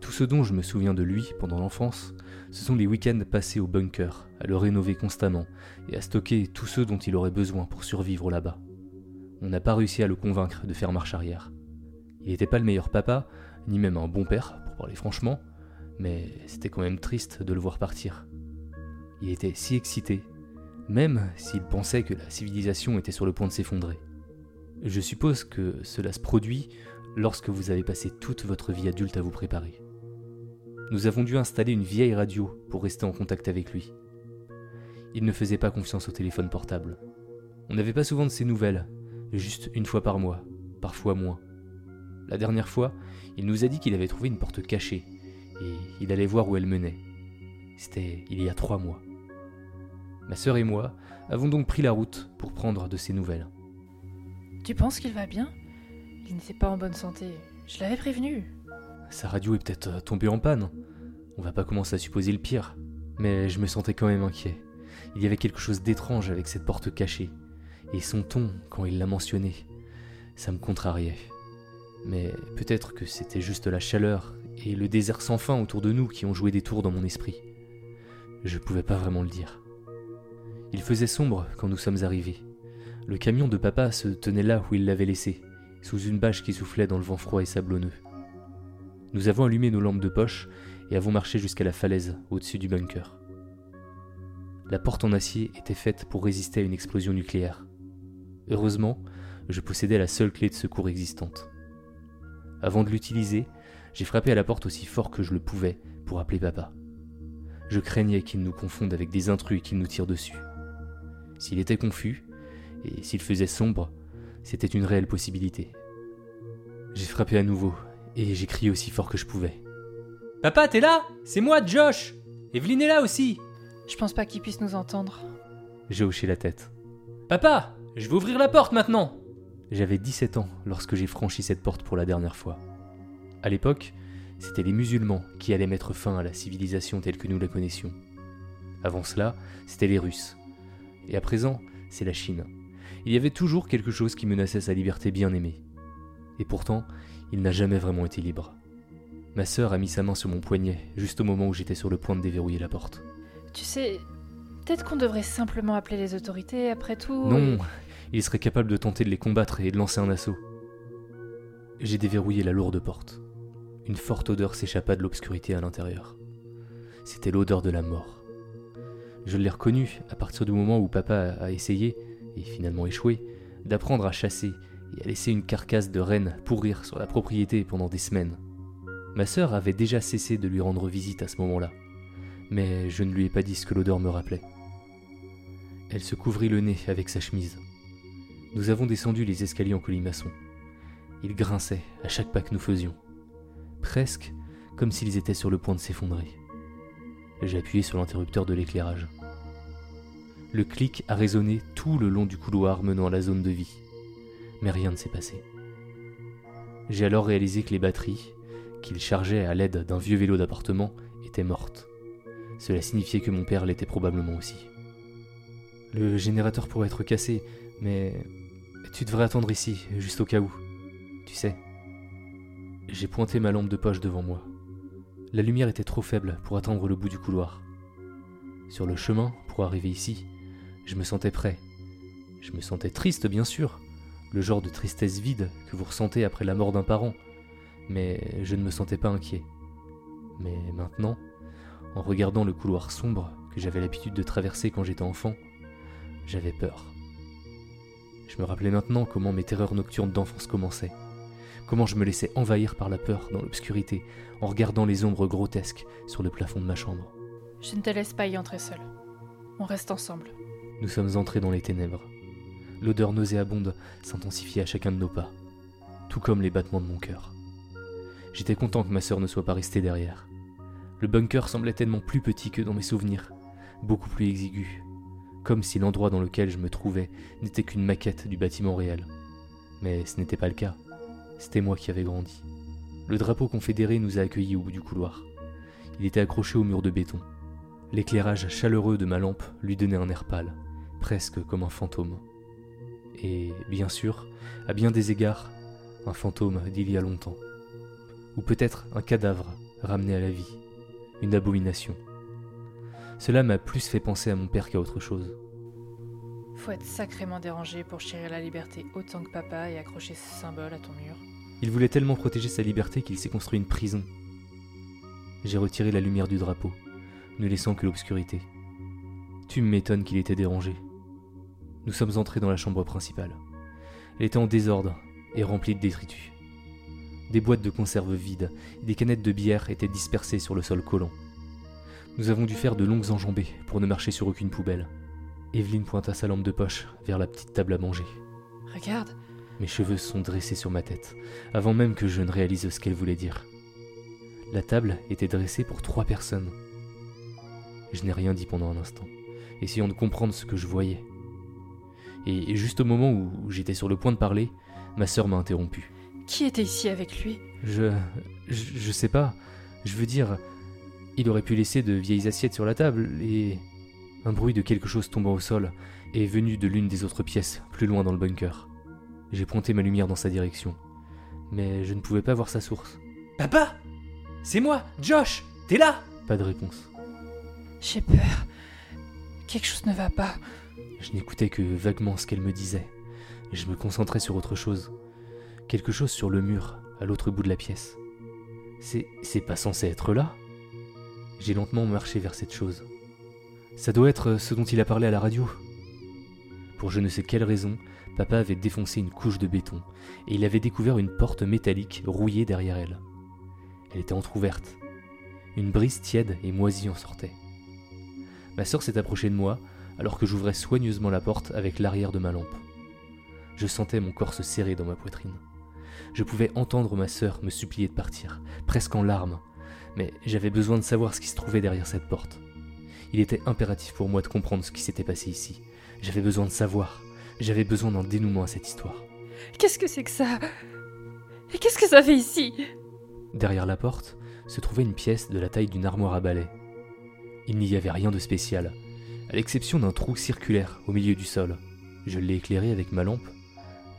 Tout ce dont je me souviens de lui pendant l'enfance, ce sont les week-ends passés au bunker, à le rénover constamment, et à stocker tous ceux dont il aurait besoin pour survivre là-bas. On n'a pas réussi à le convaincre de faire marche arrière. Il n'était pas le meilleur papa, ni même un bon père, pour parler franchement, mais c'était quand même triste de le voir partir. Il était si excité, même s'il pensait que la civilisation était sur le point de s'effondrer. Je suppose que cela se produit lorsque vous avez passé toute votre vie adulte à vous préparer. Nous avons dû installer une vieille radio pour rester en contact avec lui. Il ne faisait pas confiance au téléphone portable. On n'avait pas souvent de ses nouvelles, juste une fois par mois, parfois moins. La dernière fois, il nous a dit qu'il avait trouvé une porte cachée, et il allait voir où elle menait. C'était il y a trois mois. Ma sœur et moi avons donc pris la route pour prendre de ses nouvelles. Tu penses qu'il va bien? Il n'était pas en bonne santé. Je l'avais prévenu. Sa radio est peut-être euh, tombée en panne. On va pas commencer à supposer le pire. Mais je me sentais quand même inquiet. Il y avait quelque chose d'étrange avec cette porte cachée. Et son ton, quand il l'a mentionné, ça me contrariait. Mais peut-être que c'était juste la chaleur et le désert sans fin autour de nous qui ont joué des tours dans mon esprit. Je pouvais pas vraiment le dire. Il faisait sombre quand nous sommes arrivés. Le camion de papa se tenait là où il l'avait laissé, sous une bâche qui soufflait dans le vent froid et sablonneux. Nous avons allumé nos lampes de poche et avons marché jusqu'à la falaise au-dessus du bunker. La porte en acier était faite pour résister à une explosion nucléaire. Heureusement, je possédais la seule clé de secours existante. Avant de l'utiliser, j'ai frappé à la porte aussi fort que je le pouvais pour appeler papa. Je craignais qu'il nous confonde avec des intrus et qu'il nous tire dessus. S'il était confus, et s'il faisait sombre, c'était une réelle possibilité. J'ai frappé à nouveau, et j'ai crié aussi fort que je pouvais. Papa, t'es là? C'est moi, Josh Evelyne est là aussi Je pense pas qu'il puisse nous entendre. J'ai hoché la tête. Papa Je vais ouvrir la porte maintenant J'avais 17 ans lorsque j'ai franchi cette porte pour la dernière fois. À l'époque, c'était les musulmans qui allaient mettre fin à la civilisation telle que nous la connaissions. Avant cela, c'était les Russes. Et à présent, c'est la Chine. Il y avait toujours quelque chose qui menaçait sa liberté bien-aimée. Et pourtant, il n'a jamais vraiment été libre. Ma sœur a mis sa main sur mon poignet, juste au moment où j'étais sur le point de déverrouiller la porte. Tu sais, peut-être qu'on devrait simplement appeler les autorités après tout. Non, il serait capable de tenter de les combattre et de lancer un assaut. J'ai déverrouillé la lourde porte. Une forte odeur s'échappa de l'obscurité à l'intérieur. C'était l'odeur de la mort. Je l'ai reconnue à partir du moment où papa a essayé, et finalement échoué, d'apprendre à chasser et à laisser une carcasse de reine pourrir sur la propriété pendant des semaines. Ma sœur avait déjà cessé de lui rendre visite à ce moment-là, mais je ne lui ai pas dit ce que l'odeur me rappelait. Elle se couvrit le nez avec sa chemise. Nous avons descendu les escaliers en colimaçon. Ils grinçaient à chaque pas que nous faisions, presque comme s'ils étaient sur le point de s'effondrer. J'ai appuyé sur l'interrupteur de l'éclairage. Le clic a résonné tout le long du couloir menant à la zone de vie mais rien ne s'est passé. J'ai alors réalisé que les batteries, qu'il chargeait à l'aide d'un vieux vélo d'appartement, étaient mortes. Cela signifiait que mon père l'était probablement aussi. Le générateur pourrait être cassé, mais tu devrais attendre ici, juste au cas où. Tu sais. J'ai pointé ma lampe de poche devant moi. La lumière était trop faible pour atteindre le bout du couloir. Sur le chemin, pour arriver ici, je me sentais prêt. Je me sentais triste, bien sûr, le genre de tristesse vide que vous ressentez après la mort d'un parent, mais je ne me sentais pas inquiet. Mais maintenant, en regardant le couloir sombre que j'avais l'habitude de traverser quand j'étais enfant, j'avais peur. Je me rappelais maintenant comment mes terreurs nocturnes d'enfance commençaient, comment je me laissais envahir par la peur dans l'obscurité en regardant les ombres grotesques sur le plafond de ma chambre. Je ne te laisse pas y entrer seul. On reste ensemble. Nous sommes entrés dans les ténèbres. L'odeur nauséabonde s'intensifiait à chacun de nos pas, tout comme les battements de mon cœur. J'étais content que ma sœur ne soit pas restée derrière. Le bunker semblait tellement plus petit que dans mes souvenirs, beaucoup plus exigu, comme si l'endroit dans lequel je me trouvais n'était qu'une maquette du bâtiment réel. Mais ce n'était pas le cas. C'était moi qui avais grandi. Le drapeau confédéré nous a accueillis au bout du couloir. Il était accroché au mur de béton. L'éclairage chaleureux de ma lampe lui donnait un air pâle, presque comme un fantôme. Et, bien sûr, à bien des égards, un fantôme d'il y a longtemps. Ou peut-être un cadavre ramené à la vie, une abomination. Cela m'a plus fait penser à mon père qu'à autre chose. Faut être sacrément dérangé pour chérir la liberté autant que papa et accrocher ce symbole à ton mur. Il voulait tellement protéger sa liberté qu'il s'est construit une prison. J'ai retiré la lumière du drapeau, ne laissant que l'obscurité. Tu m'étonnes qu'il était dérangé. Nous sommes entrés dans la chambre principale. Elle était en désordre et remplie de détritus. Des boîtes de conserve vides des canettes de bière étaient dispersées sur le sol collant. Nous avons dû faire de longues enjambées pour ne marcher sur aucune poubelle. Evelyne pointa sa lampe de poche vers la petite table à manger. Regarde, Mes cheveux sont dressés sur ma tête, avant même que je ne réalise ce qu'elle voulait dire. La table était dressée pour trois personnes. Je n'ai rien dit pendant un instant, essayant de comprendre ce que je voyais. Et juste au moment où j'étais sur le point de parler, ma sœur m'a interrompu. qui était ici avec lui? Je, je. Je sais pas. Je veux dire. Il aurait pu laisser de vieilles assiettes sur la table et. Un bruit de quelque chose tombant au sol est venu de l'une des autres pièces, plus loin dans le bunker. J'ai pointé ma lumière dans sa direction, mais je ne pouvais pas voir sa source. Papa C'est moi, Josh T'es là Pas de réponse. J'ai peur. Quelque chose ne va pas. Je n'écoutais que vaguement ce qu'elle me disait. Je me concentrais sur autre chose. Quelque chose sur le mur, à l'autre bout de la pièce. C'est. c'est pas censé être là? J'ai lentement marché vers cette chose. Ça doit être ce dont il a parlé à la radio. Pour je ne sais quelle raison, papa avait défoncé une couche de béton et il avait découvert une porte métallique rouillée derrière elle. Elle était entr'ouverte. Une brise tiède et moisie en sortait. Ma sœur s'est approchée de moi alors que j'ouvrais soigneusement la porte avec l'arrière de ma lampe. Je sentais mon corps se serrer dans ma poitrine. Je pouvais entendre ma sœur me supplier de partir, presque en larmes, mais j'avais besoin de savoir ce qui se trouvait derrière cette porte. Il était impératif pour moi de comprendre ce qui s'était passé ici. J'avais besoin de savoir. J'avais besoin d'un dénouement à cette histoire. Qu'est-ce que c'est que ça? Et qu'est-ce que ça fait ici? Derrière la porte se trouvait une pièce de la taille d'une armoire à balai. Il n'y avait rien de spécial, à l'exception d'un trou circulaire au milieu du sol. Je l'ai éclairé avec ma lampe,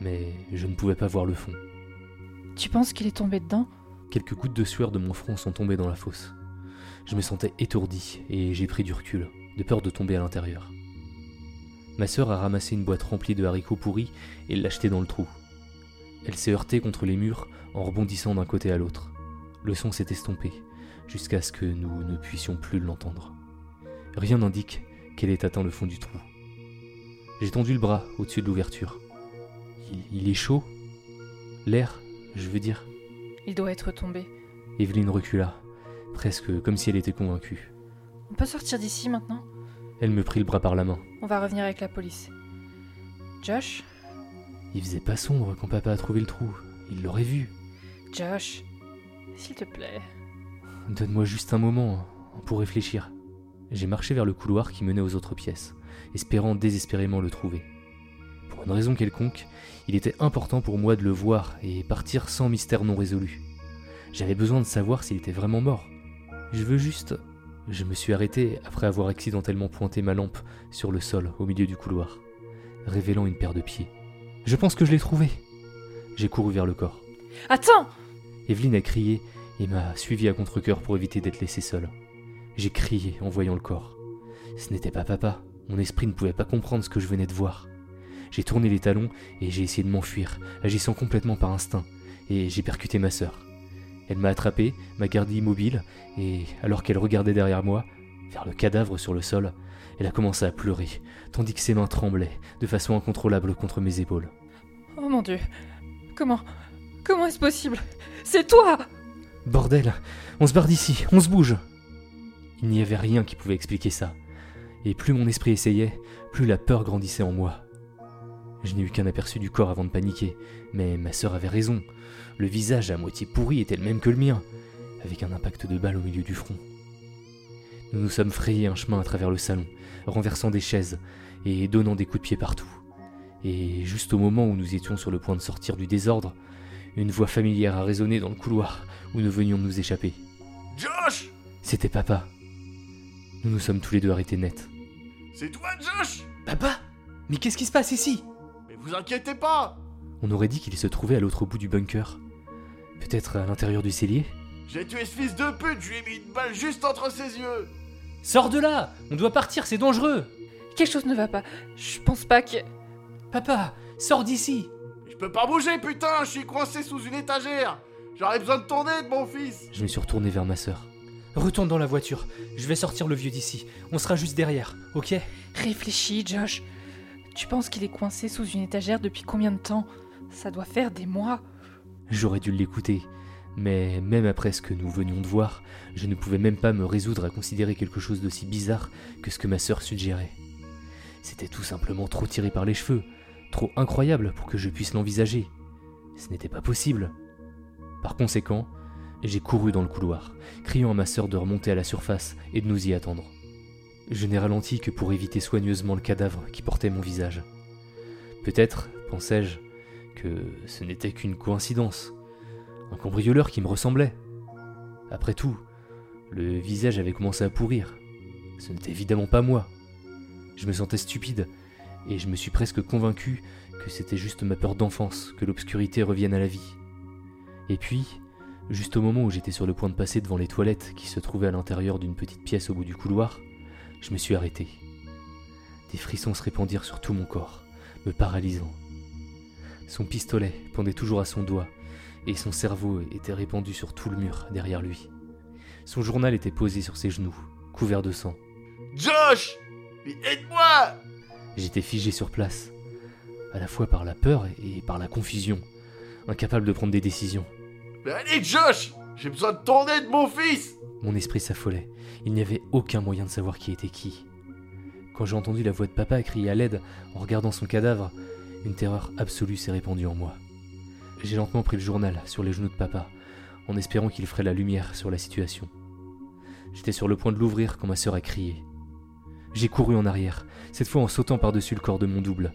mais je ne pouvais pas voir le fond. Tu penses qu'il est tombé dedans? Quelques gouttes de sueur de mon front sont tombées dans la fosse. Je me sentais étourdi et j'ai pris du recul, de peur de tomber à l'intérieur. Ma sœur a ramassé une boîte remplie de haricots pourris et l'a jetée dans le trou. Elle s'est heurtée contre les murs en rebondissant d'un côté à l'autre. Le son s'est estompé, jusqu'à ce que nous ne puissions plus l'entendre. Rien n'indique qu'elle ait atteint le fond du trou. J'ai tendu le bras au-dessus de l'ouverture. Il, il est chaud? L'air, je veux dire. Il doit être tombé. Evelyne recula, presque comme si elle était convaincue. On peut sortir d'ici maintenant? Elle me prit le bras par la main. On va revenir avec la police. Josh Il faisait pas sombre quand papa a trouvé le trou. Il l'aurait vu. Josh S'il te plaît. Donne-moi juste un moment pour réfléchir. J'ai marché vers le couloir qui menait aux autres pièces, espérant désespérément le trouver. Pour une raison quelconque, il était important pour moi de le voir et partir sans mystère non résolu. J'avais besoin de savoir s'il était vraiment mort. Je veux juste... Je me suis arrêté après avoir accidentellement pointé ma lampe sur le sol au milieu du couloir, révélant une paire de pieds. Je pense que je l'ai trouvé. J'ai couru vers le corps. Attends Evelyne a crié et m'a suivi à contre-coeur pour éviter d'être laissé seul. J'ai crié en voyant le corps. Ce n'était pas papa. Mon esprit ne pouvait pas comprendre ce que je venais de voir. J'ai tourné les talons et j'ai essayé de m'enfuir, agissant complètement par instinct, et j'ai percuté ma sœur. Elle m'a attrapé, m'a gardé immobile, et alors qu'elle regardait derrière moi, vers le cadavre sur le sol, elle a commencé à pleurer, tandis que ses mains tremblaient de façon incontrôlable contre mes épaules. Oh mon dieu. Comment Comment est-ce possible? C'est toi Bordel, on se barre d'ici, on se bouge. Il n'y avait rien qui pouvait expliquer ça. Et plus mon esprit essayait, plus la peur grandissait en moi. Je n'ai eu qu'un aperçu du corps avant de paniquer, mais ma sœur avait raison. Le visage à moitié pourri était le même que le mien, avec un impact de balle au milieu du front. Nous nous sommes frayés un chemin à travers le salon, renversant des chaises et donnant des coups de pied partout. Et juste au moment où nous étions sur le point de sortir du désordre, une voix familière a résonné dans le couloir où nous venions de nous échapper. Josh C'était papa. Nous nous sommes tous les deux arrêtés net. C'est toi, Josh Papa? Mais qu'est-ce qui se passe ici? Vous inquiétez pas On aurait dit qu'il se trouvait à l'autre bout du bunker. Peut-être à l'intérieur du cellier J'ai tué ce fils de pute, je lui ai mis une balle juste entre ses yeux Sors de là On doit partir, c'est dangereux Quelque chose ne va pas. Je pense pas que. Papa, sors d'ici Je peux pas bouger, putain, je suis coincé sous une étagère J'aurais besoin de tourner de mon fils Je me suis retourné vers ma sœur. Retourne dans la voiture. Je vais sortir le vieux d'ici. On sera juste derrière, ok? Réfléchis, Josh. Tu penses qu'il est coincé sous une étagère depuis combien de temps? Ça doit faire des mois. J'aurais dû l'écouter, mais même après ce que nous venions de voir, je ne pouvais même pas me résoudre à considérer quelque chose d'aussi bizarre que ce que ma sœur suggérait. C'était tout simplement trop tiré par les cheveux, trop incroyable pour que je puisse l'envisager. Ce n'était pas possible. Par conséquent, j'ai couru dans le couloir, criant à ma sœur de remonter à la surface et de nous y attendre. Je n'ai ralenti que pour éviter soigneusement le cadavre qui portait mon visage. Peut-être, pensais-je, que ce n'était qu'une coïncidence, un cambrioleur qui me ressemblait. Après tout, le visage avait commencé à pourrir. Ce n'était évidemment pas moi. Je me sentais stupide, et je me suis presque convaincu que c'était juste ma peur d'enfance que l'obscurité revienne à la vie. Et puis, juste au moment où j'étais sur le point de passer devant les toilettes qui se trouvaient à l'intérieur d'une petite pièce au bout du couloir, je me suis arrêté. Des frissons se répandirent sur tout mon corps, me paralysant. Son pistolet pendait toujours à son doigt, et son cerveau était répandu sur tout le mur derrière lui. Son journal était posé sur ses genoux, couvert de sang. Josh Mais aide-moi J'étais figé sur place, à la fois par la peur et par la confusion, incapable de prendre des décisions. Mais allez, Josh J'ai besoin de tourner de mon fils Mon esprit s'affolait. Il n'y avait aucun moyen de savoir qui était qui. Quand j'ai entendu la voix de papa crier à l'aide en regardant son cadavre, une terreur absolue s'est répandue en moi. J'ai lentement pris le journal sur les genoux de papa, en espérant qu'il ferait la lumière sur la situation. J'étais sur le point de l'ouvrir quand ma sœur a crié. J'ai couru en arrière, cette fois en sautant par-dessus le corps de mon double,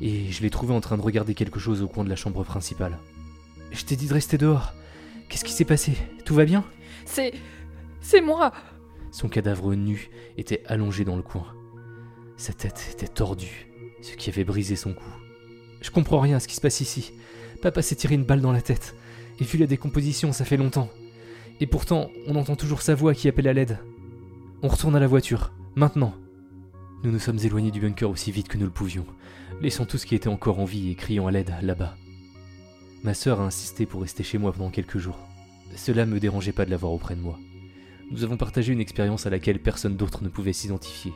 et je l'ai trouvé en train de regarder quelque chose au coin de la chambre principale. Je t'ai dit de rester dehors. Qu'est-ce qui s'est passé? Tout va bien? C'est. C'est moi Son cadavre nu était allongé dans le coin. Sa tête était tordue, ce qui avait brisé son cou. Je comprends rien à ce qui se passe ici. Papa s'est tiré une balle dans la tête. Et vu la décomposition, ça fait longtemps. Et pourtant, on entend toujours sa voix qui appelle à l'aide. On retourne à la voiture, maintenant. Nous nous sommes éloignés du bunker aussi vite que nous le pouvions, laissant tout ce qui était encore en vie et criant à l'aide là-bas. Ma sœur a insisté pour rester chez moi pendant quelques jours. Cela me dérangeait pas de l'avoir auprès de moi. Nous avons partagé une expérience à laquelle personne d'autre ne pouvait s'identifier.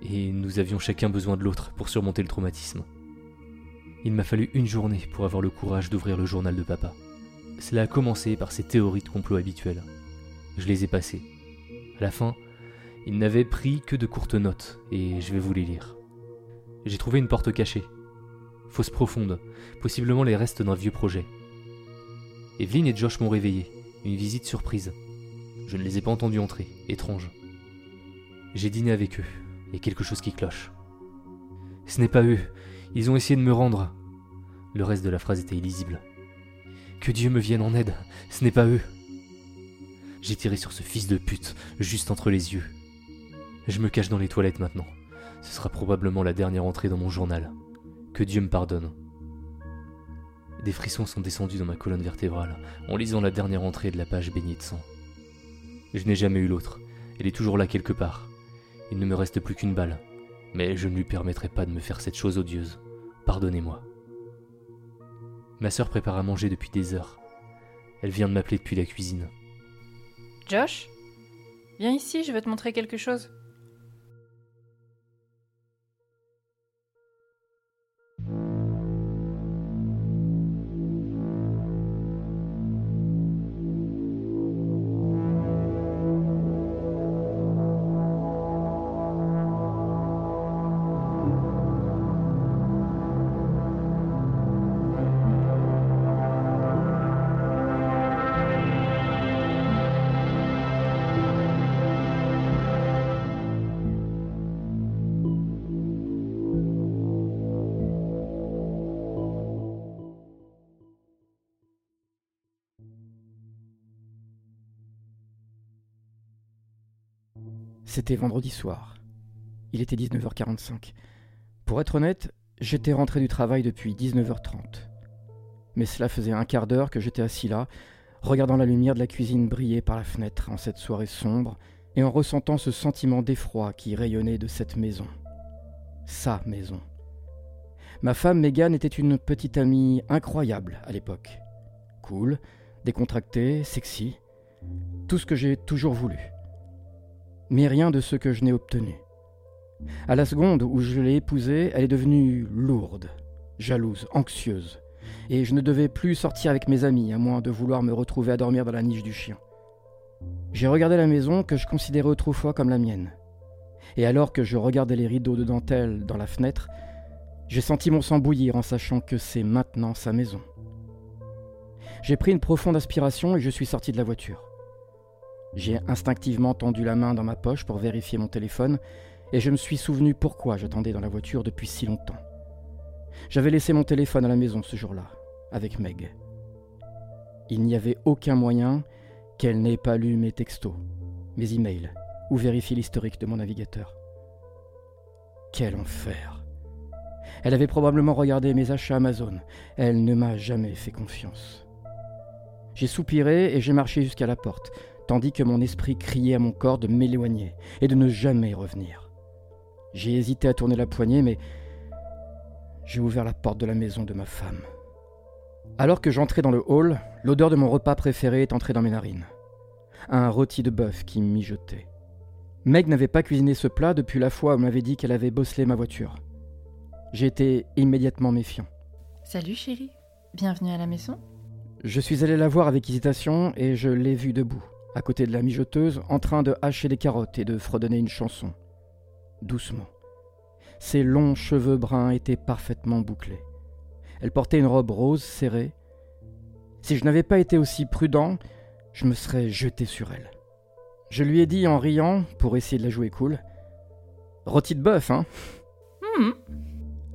Et nous avions chacun besoin de l'autre pour surmonter le traumatisme. Il m'a fallu une journée pour avoir le courage d'ouvrir le journal de papa. Cela a commencé par ses théories de complot habituelles. Je les ai passées. À la fin, il n'avait pris que de courtes notes, et je vais vous les lire. J'ai trouvé une porte cachée. Fosse profonde, possiblement les restes d'un vieux projet. Evelyne et Josh m'ont réveillé, une visite surprise. Je ne les ai pas entendus entrer, étrange. J'ai dîné avec eux, et quelque chose qui cloche. Ce n'est pas eux, ils ont essayé de me rendre. Le reste de la phrase était illisible. Que Dieu me vienne en aide, ce n'est pas eux. J'ai tiré sur ce fils de pute, juste entre les yeux. Je me cache dans les toilettes maintenant. Ce sera probablement la dernière entrée dans mon journal. Que Dieu me pardonne. Des frissons sont descendus dans ma colonne vertébrale en lisant la dernière entrée de la page baignée de sang. Je n'ai jamais eu l'autre. Elle est toujours là quelque part. Il ne me reste plus qu'une balle. Mais je ne lui permettrai pas de me faire cette chose odieuse. pardonnez-moi. Ma sœur prépare à manger depuis des heures. Elle vient de m'appeler depuis la cuisine. Josh? Viens ici, je vais te montrer quelque chose. C'était vendredi soir. Il était 19h45. Pour être honnête, j'étais rentré du travail depuis 19h30. Mais cela faisait un quart d'heure que j'étais assis là, regardant la lumière de la cuisine briller par la fenêtre en cette soirée sombre, et en ressentant ce sentiment d'effroi qui rayonnait de cette maison. Sa maison. Ma femme Megan était une petite amie incroyable à l'époque. Cool, décontractée, sexy. Tout ce que j'ai toujours voulu mais rien de ce que je n'ai obtenu. À la seconde où je l'ai épousée, elle est devenue lourde, jalouse, anxieuse, et je ne devais plus sortir avec mes amis, à moins de vouloir me retrouver à dormir dans la niche du chien. J'ai regardé la maison que je considérais autrefois comme la mienne. Et alors que je regardais les rideaux de dentelle dans la fenêtre, j'ai senti mon sang bouillir en sachant que c'est maintenant sa maison. J'ai pris une profonde aspiration et je suis sorti de la voiture. J'ai instinctivement tendu la main dans ma poche pour vérifier mon téléphone, et je me suis souvenu pourquoi j'attendais dans la voiture depuis si longtemps. J'avais laissé mon téléphone à la maison ce jour-là, avec Meg. Il n'y avait aucun moyen qu'elle n'ait pas lu mes textos, mes emails, ou vérifié l'historique de mon navigateur. Quel enfer Elle avait probablement regardé mes achats Amazon. Elle ne m'a jamais fait confiance. J'ai soupiré et j'ai marché jusqu'à la porte, tandis que mon esprit criait à mon corps de m'éloigner et de ne jamais revenir. J'ai hésité à tourner la poignée, mais j'ai ouvert la porte de la maison de ma femme. Alors que j'entrais dans le hall, l'odeur de mon repas préféré est entrée dans mes narines. Un rôti de bœuf qui mijotait. Meg n'avait pas cuisiné ce plat depuis la fois où elle m'avait dit qu'elle avait bosselé ma voiture. J'ai été immédiatement méfiant. Salut chérie, bienvenue à la maison. Je suis allé la voir avec hésitation et je l'ai vue debout à côté de la mijoteuse, en train de hacher des carottes et de fredonner une chanson. Doucement. Ses longs cheveux bruns étaient parfaitement bouclés. Elle portait une robe rose serrée. Si je n'avais pas été aussi prudent, je me serais jeté sur elle. Je lui ai dit en riant, pour essayer de la jouer cool Rôti de bœuf, hein? Hmm.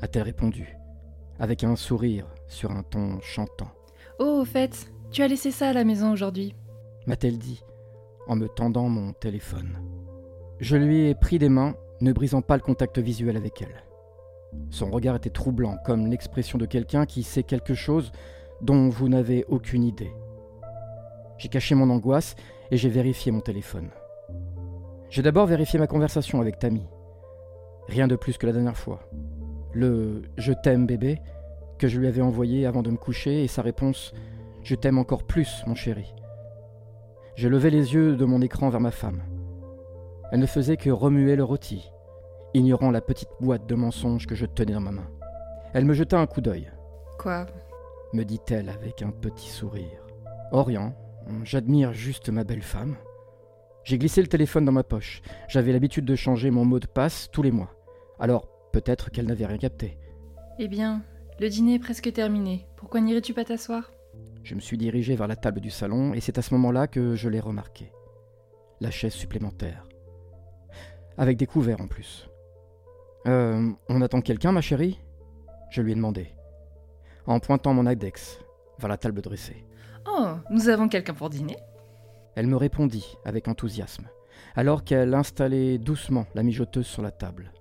a-t-elle répondu, avec un sourire sur un ton chantant. Oh, au fait, tu as laissé ça à la maison aujourd'hui m'a-t-elle dit, en me tendant mon téléphone. Je lui ai pris des mains, ne brisant pas le contact visuel avec elle. Son regard était troublant, comme l'expression de quelqu'un qui sait quelque chose dont vous n'avez aucune idée. J'ai caché mon angoisse et j'ai vérifié mon téléphone. J'ai d'abord vérifié ma conversation avec Tammy. Rien de plus que la dernière fois. Le Je t'aime bébé que je lui avais envoyé avant de me coucher et sa réponse Je t'aime encore plus mon chéri. J'ai levé les yeux de mon écran vers ma femme. Elle ne faisait que remuer le rôti, ignorant la petite boîte de mensonges que je tenais dans ma main. Elle me jeta un coup d'œil. Quoi? Me dit-elle avec un petit sourire. Orient, j'admire juste ma belle femme. J'ai glissé le téléphone dans ma poche. J'avais l'habitude de changer mon mot de passe tous les mois. Alors, peut-être qu'elle n'avait rien capté. Eh bien, le dîner est presque terminé. Pourquoi n'irais-tu pas t'asseoir? Je me suis dirigé vers la table du salon et c'est à ce moment-là que je l'ai remarqué. La chaise supplémentaire. Avec des couverts en plus. Euh, on attend quelqu'un, ma chérie? Je lui ai demandé. En pointant mon index vers la table dressée. Oh, nous avons quelqu'un pour dîner? Elle me répondit avec enthousiasme, alors qu'elle installait doucement la mijoteuse sur la table.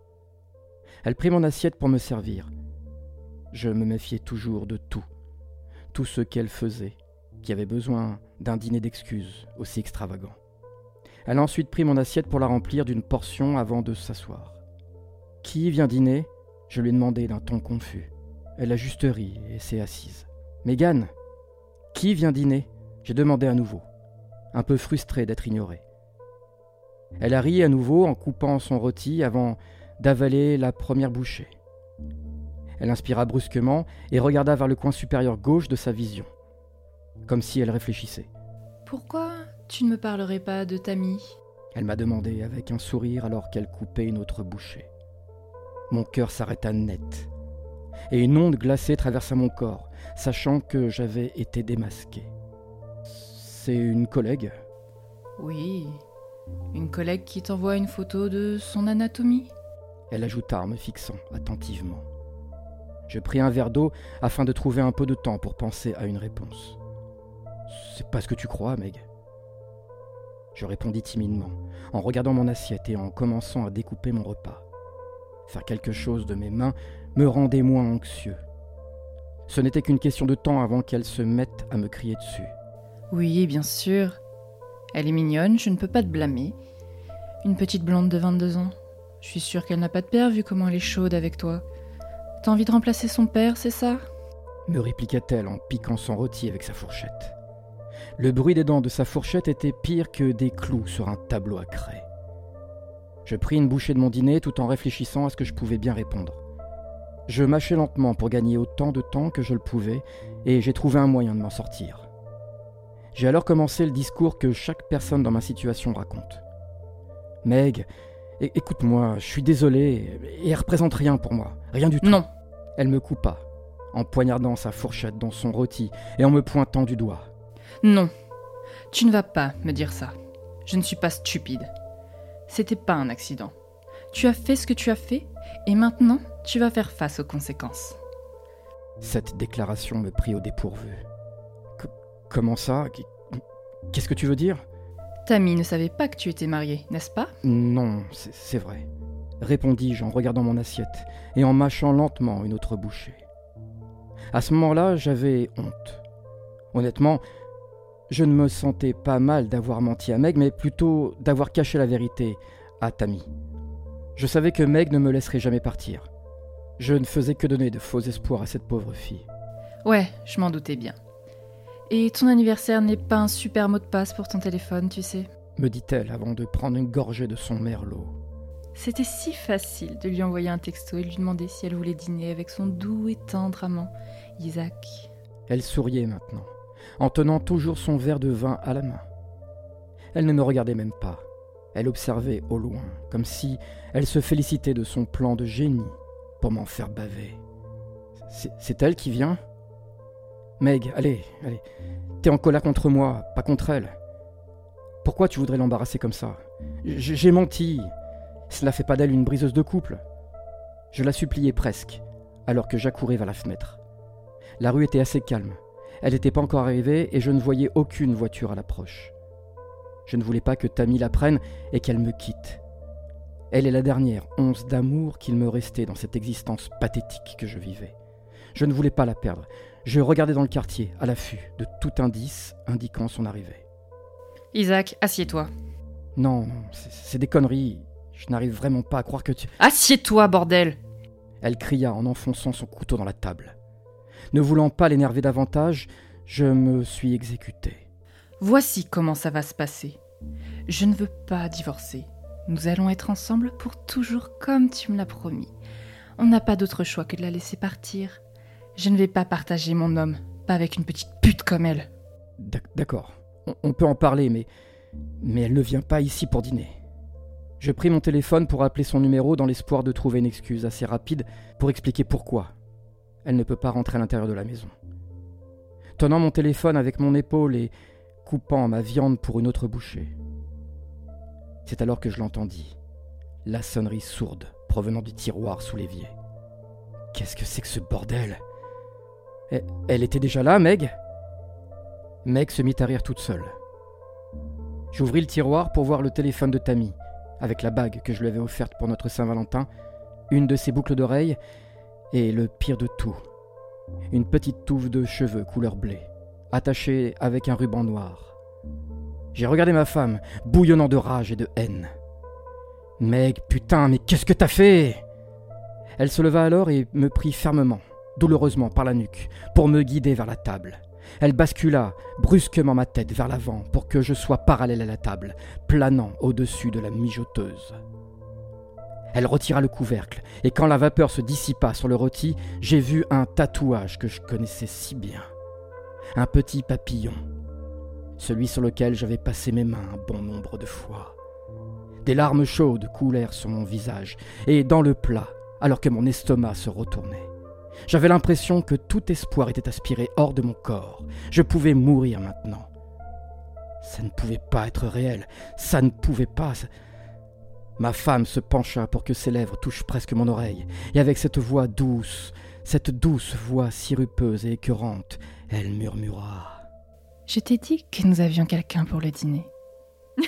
Elle prit mon assiette pour me servir. Je me méfiais toujours de tout tout ce qu'elle faisait, qui avait besoin d'un dîner d'excuses aussi extravagant. Elle a ensuite pris mon assiette pour la remplir d'une portion avant de s'asseoir. Qui vient dîner? Je lui ai demandé d'un ton confus. Elle a juste ri et s'est assise. Mégane Qui vient dîner? J'ai demandé à nouveau, un peu frustré d'être ignoré. Elle a ri à nouveau en coupant son rôti avant d'avaler la première bouchée. Elle inspira brusquement et regarda vers le coin supérieur gauche de sa vision, comme si elle réfléchissait. Pourquoi tu ne me parlerais pas de Tammy Elle m'a demandé avec un sourire alors qu'elle coupait une autre bouchée. Mon cœur s'arrêta net, et une onde glacée traversa mon corps, sachant que j'avais été démasqué. C'est une collègue? Oui. Une collègue qui t'envoie une photo de son anatomie? Elle ajouta en me fixant attentivement. Je pris un verre d'eau afin de trouver un peu de temps pour penser à une réponse. C'est pas ce que tu crois, Meg. Je répondis timidement, en regardant mon assiette et en commençant à découper mon repas. Faire quelque chose de mes mains me rendait moins anxieux. Ce n'était qu'une question de temps avant qu'elle se mette à me crier dessus. Oui, bien sûr. Elle est mignonne, je ne peux pas te blâmer. Une petite blonde de 22 ans. Je suis sûre qu'elle n'a pas de père vu comment elle est chaude avec toi. T'as envie de remplacer son père, c'est ça? Me répliqua-t-elle en piquant son rôti avec sa fourchette. Le bruit des dents de sa fourchette était pire que des clous sur un tableau à craie. Je pris une bouchée de mon dîner tout en réfléchissant à ce que je pouvais bien répondre. Je mâchais lentement pour gagner autant de temps que je le pouvais, et j'ai trouvé un moyen de m'en sortir. J'ai alors commencé le discours que chaque personne dans ma situation raconte. Meg, écoute-moi, je suis désolé, et elle représente rien pour moi, rien du tout. Non. Elle me coupa, en poignardant sa fourchette dans son rôti et en me pointant du doigt. Non, tu ne vas pas me dire ça. Je ne suis pas stupide. C'était pas un accident. Tu as fait ce que tu as fait, et maintenant tu vas faire face aux conséquences. Cette déclaration me prit au dépourvu. comment ça? Qu'est-ce que tu veux dire? Tammy ne savait pas que tu étais marié, n'est-ce pas? Non, c'est vrai, répondis-je en regardant mon assiette et en mâchant lentement une autre bouchée. À ce moment-là, j'avais honte. Honnêtement, je ne me sentais pas mal d'avoir menti à Meg, mais plutôt d'avoir caché la vérité à Tammy. Je savais que Meg ne me laisserait jamais partir. Je ne faisais que donner de faux espoirs à cette pauvre fille. Ouais, je m'en doutais bien. Et ton anniversaire n'est pas un super mot de passe pour ton téléphone, tu sais me dit-elle avant de prendre une gorgée de son merlot. C'était si facile de lui envoyer un texto et lui demander si elle voulait dîner avec son doux et tendre amant, Isaac. Elle souriait maintenant en tenant toujours son verre de vin à la main. Elle ne me regardait même pas. Elle observait au loin, comme si elle se félicitait de son plan de génie pour m'en faire baver. C'est elle qui vient? Meg, allez, allez. T'es en colère contre moi, pas contre elle. Pourquoi tu voudrais l'embarrasser comme ça? J'ai menti. Cela fait pas d'elle une briseuse de couple. Je la suppliais presque, alors que j'accourais vers la fenêtre. La rue était assez calme. Elle n'était pas encore arrivée et je ne voyais aucune voiture à l'approche. Je ne voulais pas que Tammy la prenne et qu'elle me quitte. Elle est la dernière once d'amour qu'il me restait dans cette existence pathétique que je vivais. Je ne voulais pas la perdre. Je regardais dans le quartier, à l'affût de tout indice indiquant son arrivée. Isaac, assieds-toi. Non, non, c'est des conneries. Je n'arrive vraiment pas à croire que tu... Assieds-toi, bordel Elle cria en enfonçant son couteau dans la table. Ne voulant pas l'énerver davantage, je me suis exécuté. Voici comment ça va se passer. Je ne veux pas divorcer. Nous allons être ensemble pour toujours comme tu me l'as promis. On n'a pas d'autre choix que de la laisser partir. Je ne vais pas partager mon homme, pas avec une petite pute comme elle. D'accord, on peut en parler, mais... Mais elle ne vient pas ici pour dîner. Je pris mon téléphone pour appeler son numéro dans l'espoir de trouver une excuse assez rapide pour expliquer pourquoi elle ne peut pas rentrer à l'intérieur de la maison. Tenant mon téléphone avec mon épaule et coupant ma viande pour une autre bouchée. C'est alors que je l'entendis, la sonnerie sourde provenant du tiroir sous l'évier. Qu'est-ce que c'est que ce bordel? Elle était déjà là, Meg? Meg se mit à rire toute seule. J'ouvris le tiroir pour voir le téléphone de Tammy, avec la bague que je lui avais offerte pour notre Saint-Valentin, une de ses boucles d'oreilles et le pire de tout, une petite touffe de cheveux couleur blé, attachée avec un ruban noir. J'ai regardé ma femme, bouillonnant de rage et de haine. Meg, putain, mais qu'est-ce que t'as fait? Elle se leva alors et me prit fermement, douloureusement par la nuque, pour me guider vers la table. Elle bascula brusquement ma tête vers l'avant pour que je sois parallèle à la table, planant au-dessus de la mijoteuse. Elle retira le couvercle, et quand la vapeur se dissipa sur le rôti, j'ai vu un tatouage que je connaissais si bien. Un petit papillon, celui sur lequel j'avais passé mes mains un bon nombre de fois. Des larmes chaudes coulèrent sur mon visage, et dans le plat, alors que mon estomac se retournait. J'avais l'impression que tout espoir était aspiré hors de mon corps. Je pouvais mourir maintenant. Ça ne pouvait pas être réel. Ça ne pouvait pas. Ma femme se pencha pour que ses lèvres touchent presque mon oreille, et avec cette voix douce, cette douce voix sirupeuse et écœurante, elle murmura. Je t'ai dit que nous avions quelqu'un pour le dîner.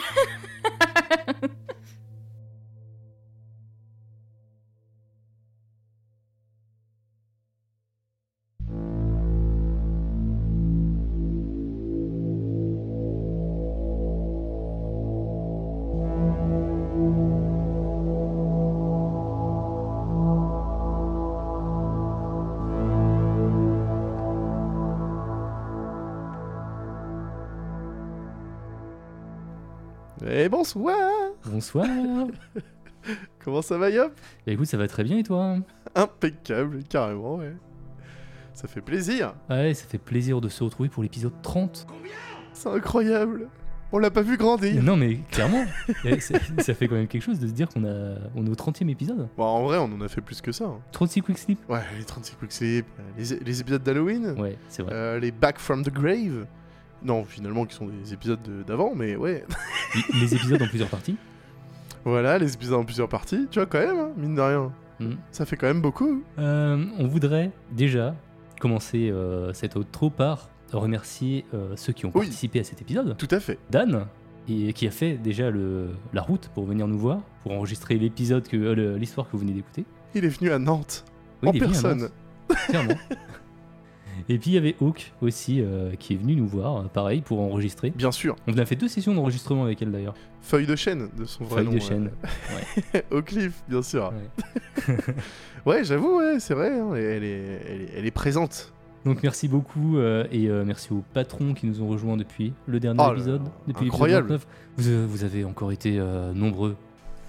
bonsoir Bonsoir. Comment ça va, Yop? Bah écoute, ça va très bien et toi? Impeccable, carrément, ouais. Ça fait plaisir Ouais, ça fait plaisir de se retrouver pour l'épisode 30. C'est incroyable On l'a pas vu grandir Non mais clairement, eh, ça fait quand même quelque chose de se dire qu'on a, on est au 30e épisode. Bon, en vrai, on en a fait plus que ça. hein. 36 quick slip Ouais, les 36 Quick Sleep, les, les épisodes d'Halloween, Ouais, c'est vrai. euh, les Back from the Grave. Non, finalement, qui sont des épisodes de- d'avant, mais ouais. Les- épisodes en plusieurs parties. voilà, les épisodes en plusieurs parties, tu vois, quand même, hein, mine de rien. Hmm. Ça fait quand même beaucoup. Euh, on voudrait déjà commencer euh, cette outro par remercier euh, ceux qui ont Oui. participé à cet épisode. Tout à fait. Dan, et qui a fait déjà le, la route pour venir nous voir, pour enregistrer l'épisode que euh, l'histoire que vous venez d'écouter. Il est venu à Nantes, Oui, en il est venu à personne. Clairement. Et puis il y avait Hawk aussi euh, qui est venu nous voir, euh, pareil, pour enregistrer. Bien sûr. On a fait deux sessions d'enregistrement avec elle d'ailleurs. Feuille de chêne, de son vrai Feuille nom. de euh, chaîne. Oak bien sûr. Ouais. Ouais, j'avoue, ouais, c'est vrai, hein, elle, est, elle, est, elle est présente. Donc merci beaucoup euh, et euh, merci aux patrons qui nous ont rejoints depuis le dernier Oh là épisode, depuis incroyable. 29. Vous, euh, vous avez encore été euh, nombreux.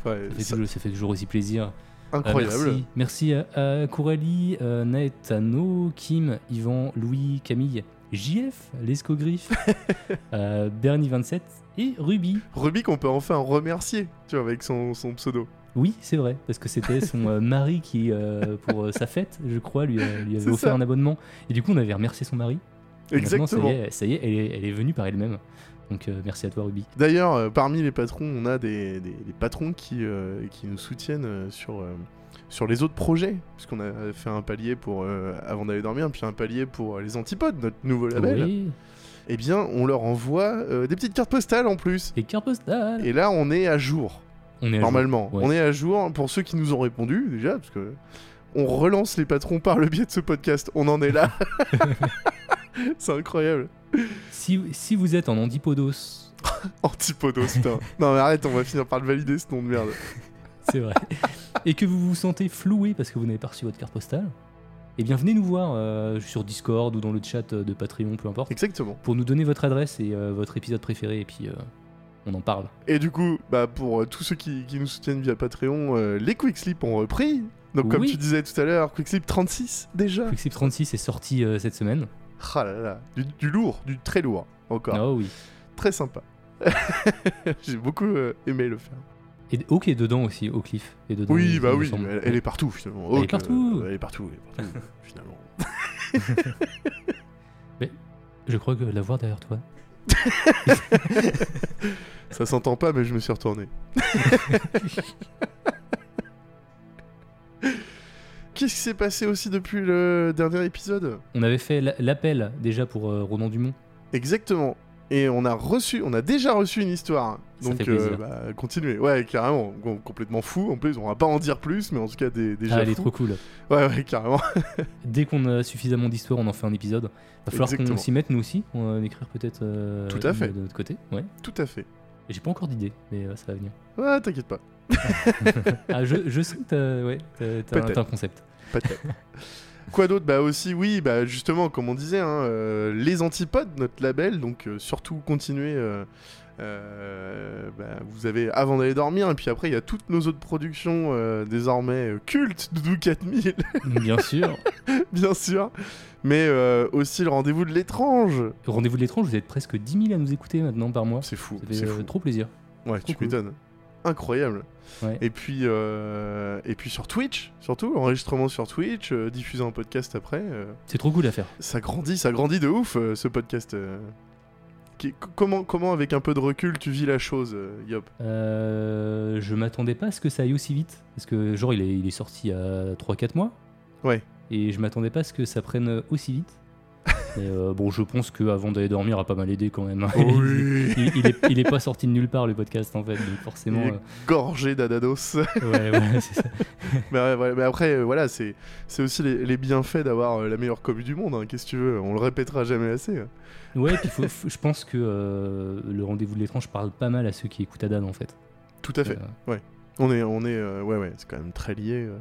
Ouais, Ça fait, ça- toujours, ça fait toujours aussi plaisir. Euh, incroyable. merci merci à, à Coralie, euh, Naetano, Kim, Yvan, Louis, Camille, JF, l'escogriffe, euh, Bernie27 et Ruby. Ruby qu'on peut enfin remercier, tu vois, avec son, son pseudo. Oui, c'est vrai, parce que c'était son euh, mari qui, euh, pour euh, sa fête, je crois, lui, avait offert ça. un abonnement. Et du coup, on avait remercié son mari. Et Exactement. ça y est, ça y est, elle, est elle est venue par elle-même. Donc euh, merci à toi, Ruby. D'ailleurs, euh, parmi les patrons, on a des, des- des patrons qui, euh, qui nous soutiennent sur, sur les autres projets. Puisqu'on a fait un palier pour euh, avant d'aller dormir, puis un palier pour euh, les Antipodes, notre nouveau label. Oui, Eh bien, on leur envoie euh, des petites cartes postales en plus. et carte postale. Et là, on est à jour. on est normalement. jour, ouais. On est à jour pour ceux qui nous ont répondu déjà, parce que on relance les patrons par le biais de ce podcast. On en est là. C'est incroyable. Si, si vous êtes en Antipodos, Antipodos, putain. non mais arrête, on va finir par le valider ce nom de merde. c'est vrai, et que vous vous sentez floué parce que vous n'avez pas reçu votre carte postale, eh bien venez nous voir euh, sur Discord ou dans le chat de Patreon, peu importe, Exactement. pour nous donner votre adresse et euh, votre épisode préféré, et puis euh, on en parle. Et du coup, bah pour tous ceux qui, qui nous soutiennent via Patreon, les Quick Sleep ont repris. Donc comme tu disais tout à l'heure, Quick Sleep 36 déjà. Quicksilver 36 est sorti cette semaine. Ah là là, du, du lourd, du très lourd encore. Oh oui. Très sympa. J'ai beaucoup euh, aimé le faire. Et Hawk est dedans aussi, Hawkcliff est dedans. Oui, bah oui, elle, elle est partout finalement. Elle est Hawk, partout. euh, elle est partout, elle est partout, finalement. Je crois que la voir derrière toi. Ça s'entend pas, mais je me suis retourné. Qu'est-ce qui s'est passé aussi depuis le dernier épisode? On avait fait l'appel déjà pour euh, Ronan Dumont. Exactement. Et on a reçu, on a déjà reçu une histoire. Ça Donc, fait plaisir. bah, continuez. Ouais, carrément. Com- complètement fou. En plus, on va pas en dire plus, mais en tout cas, des, déjà Ah, elle est trop cool. Ouais, ouais, carrément. Dès qu'on a suffisamment d'histoire, on en fait un épisode. Va falloir qu'on s'y mette nous aussi. On va écrire peut-être euh, Tout à fait. de notre côté. Ouais. Tout à fait. J'ai pas encore d'idée, mais euh, ça va venir. Ouais, t'inquiète pas. ah, je, je sais que ouais, un, t'as un concept. Peut-être. Quoi d'autre? Bah aussi, oui, bah justement, comme on disait, hein, euh, les antipodes, notre label, donc euh, surtout continuez. euh, bah, vous avez avant d'aller dormir, et puis après il y a toutes nos autres productions désormais cultes, Doudou 4000, Bien sûr. bien sûr, mais aussi le rendez-vous de l'étrange. Rendez-vous de l'étrange, vous êtes presque 10 000 à nous écouter maintenant par mois. C'est fou, Ça fait c'est fou. trop plaisir. Ouais, trop tu cool. m'étonnes. Incroyable. Ouais. Et puis, euh, et puis sur Twitch, surtout, enregistrement sur Twitch, euh, diffusé en podcast après. euh, C'est trop cool à faire. ça grandit, ça grandit de ouf euh, ce podcast. euh. Qui- comment, comment, avec un peu de recul, tu vis la chose, euh, Yop? Euh, je m'attendais pas à ce que ça aille aussi vite. Parce que, genre, il est, il est sorti il y a 3-4 mois. Ouais. Et je m'attendais pas à ce que ça prenne aussi vite. Mais euh, bon, je pense qu'avant d'aller dormir, a pas mal aidé quand même. Oui. il, il est, il est pas sorti de nulle part le podcast en fait, donc forcément. Il est Gorgé d'Adados. euh, ouais, ouais, c'est ça. mais, ouais, ouais, mais après, euh, voilà, c'est c'est aussi les, les bienfaits d'avoir euh, la meilleure commu du monde, hein, qu'est-ce que tu veux, on le répétera jamais assez. hein. Ouais, puis faut- faut- je pense que euh, le rendez-vous de l'étrange parle pas mal à ceux qui écoutent Adan en fait. Tout à fait. Euh, On est, on est, euh, ouais, ouais, c'est quand même très lié. euh.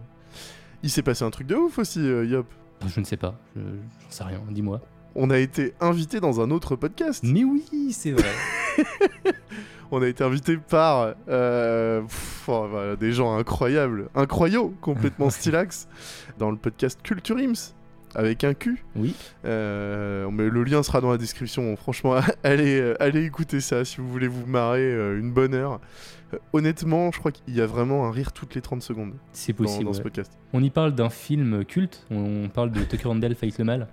Il s'est passé un truc de ouf aussi, euh, Yop. je ne sais pas, je- j'en sais rien, dis-moi. On a été invité dans un autre podcast. Mais oui, c'est vrai. On a été invité par euh, pff, oh, voilà, des gens incroyables, incroyaux, complètement stylax, dans le podcast Culture Ims, avec un Q. Oui. Euh, mais le lien sera dans la description. Franchement, allez, euh, allez écouter ça si vous voulez vous marrer une bonne heure. Honnêtement, je crois qu'il y a vraiment un rire toutes les 30 secondes C'est possible. dans ce ouais. podcast. On y parle d'un film culte, on parle de Tucker and Fight le mal.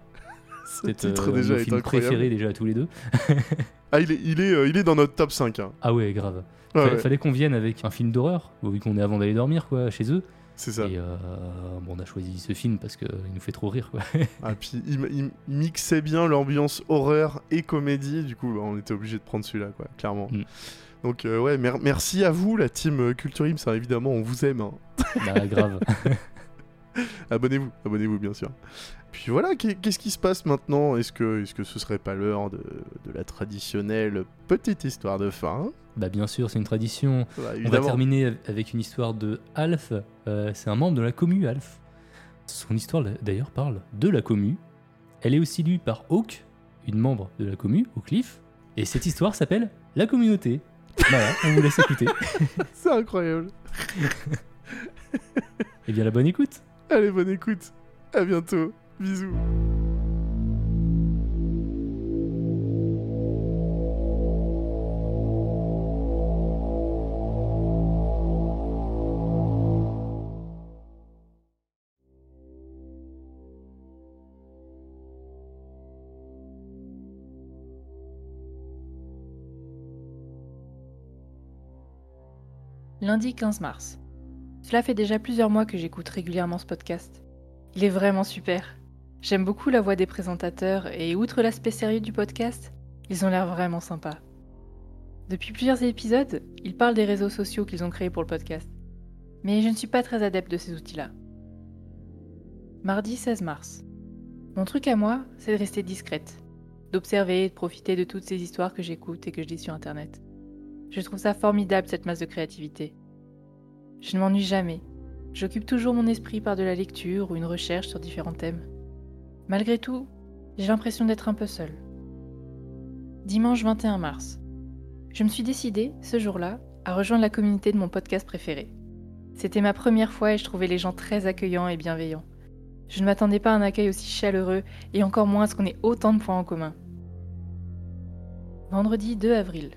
Ce titre euh, déjà nos est films incroyable. préférés déjà tous les deux. Ah, il est, il, est, euh, il est dans notre top 5. hein. Ah ouais, grave. Ouais, Fallait, ouais, fallait qu'on vienne avec un film d'horreur, vu qu'on est avant d'aller dormir quoi, chez eux. c'est ça. Et euh, bon, on a choisi ce film parce qu'il nous fait trop rire quoi. Ah, puis il, il mixait bien l'ambiance horreur et comédie, du coup bah, on était obligé de prendre celui-là, quoi, clairement. Mm. Donc euh, ouais, mer- merci à vous, la team Culture Ims, évidemment, on vous aime. hein. bah grave. Abonnez-vous, abonnez-vous bien sûr. Puis voilà, qu'est- qu'est-ce qui se passe maintenant? Est-ce que, est que ce serait pas l'heure de, de la traditionnelle petite histoire de fin? Bah bien sûr, c'est une tradition. Bah, On va terminer avec une histoire de Alf. Euh, c'est un membre de la commu, Alf. Son histoire, d'ailleurs, parle de la commu. Elle est aussi lue par Hawk, une membre de la commu, Cliff. Et cette histoire s'appelle La communauté. Voilà, on vous laisse écouter. C'est incroyable. Et bien, la bonne écoute. Allez, bonne écoute. À bientôt. Bisous. Lundi 15 mars. Cela fait déjà plusieurs mois que j'écoute régulièrement ce podcast. Il est vraiment super. J'aime beaucoup la voix des présentateurs et outre l'aspect sérieux du podcast, ils ont l'air vraiment sympas. Depuis plusieurs épisodes, ils parlent des réseaux sociaux qu'ils ont créés pour le podcast. Mais je ne suis pas très adepte de ces outils-là. Mardi 16 mars. Mon truc à moi, c'est de rester discrète, d'observer et de profiter de toutes ces histoires que j'écoute et que je lis sur Internet. Je trouve ça formidable cette masse de créativité. Je ne m'ennuie jamais. J'occupe toujours mon esprit par de la lecture ou une recherche sur différents thèmes. Malgré tout, j'ai l'impression d'être un peu seule. Dimanche 21 mars. Je me suis décidée, ce jour-là, à rejoindre la communauté de mon podcast préféré. C'était ma première fois et je trouvais les gens très accueillants et bienveillants. Je ne m'attendais pas à un accueil aussi chaleureux et encore moins à ce qu'on ait autant de points en commun. Vendredi 2 avril.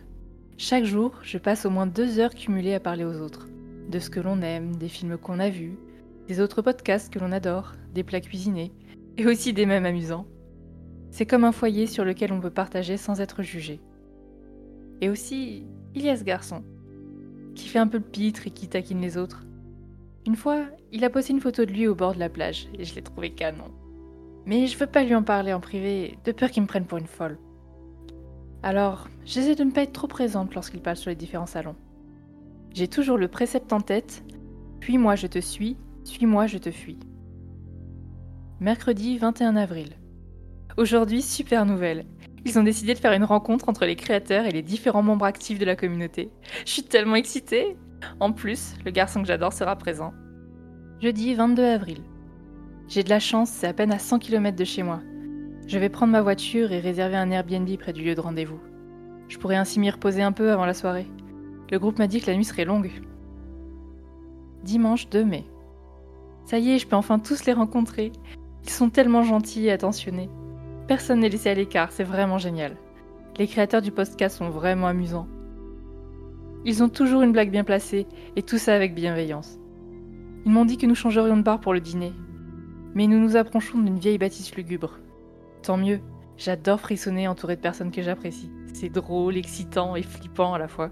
Chaque jour, je passe au moins deux heures cumulées à parler aux autres. De ce que l'on aime, des films qu'on a vus, des autres podcasts que l'on adore, des plats cuisinés, et aussi des mèmes amusants. C'est comme un foyer sur lequel on peut partager sans être jugé. Et aussi, il y a ce garçon, qui fait un peu le pitre et qui taquine les autres. Une fois, il a posté une photo de lui au bord de la plage, et je l'ai trouvé canon. Mais je veux pas lui en parler en privé, de peur qu'il me prenne pour une folle. Alors, j'essaie de ne pas être trop présente lorsqu'il parle sur les différents salons. J'ai toujours le précepte en tête Puis moi je te suis, suis-moi je te fuis. Mercredi 21 avril. Aujourd'hui, super nouvelle. Ils ont décidé de faire une rencontre entre les créateurs et les différents membres actifs de la communauté. Je suis tellement excitée En plus, le garçon que j'adore sera présent. Jeudi 22 avril. J'ai de la chance, c'est à peine à 100 km de chez moi. Je vais prendre ma voiture et réserver un Airbnb près du lieu de rendez-vous. Je pourrais ainsi m'y reposer un peu avant la soirée. Le groupe m'a dit que la nuit serait longue. Dimanche 2 mai. Ça y est, je peux enfin tous les rencontrer. Ils sont tellement gentils et attentionnés. Personne n'est laissé à l'écart, c'est vraiment génial. Les créateurs du podcast sont vraiment amusants. Ils ont toujours une blague bien placée, et tout ça avec bienveillance. Ils m'ont dit que nous changerions de bar pour le dîner. Mais nous nous approchons d'une vieille bâtisse lugubre. Tant mieux, j'adore frissonner entouré de personnes que j'apprécie. C'est drôle, excitant et flippant à la fois.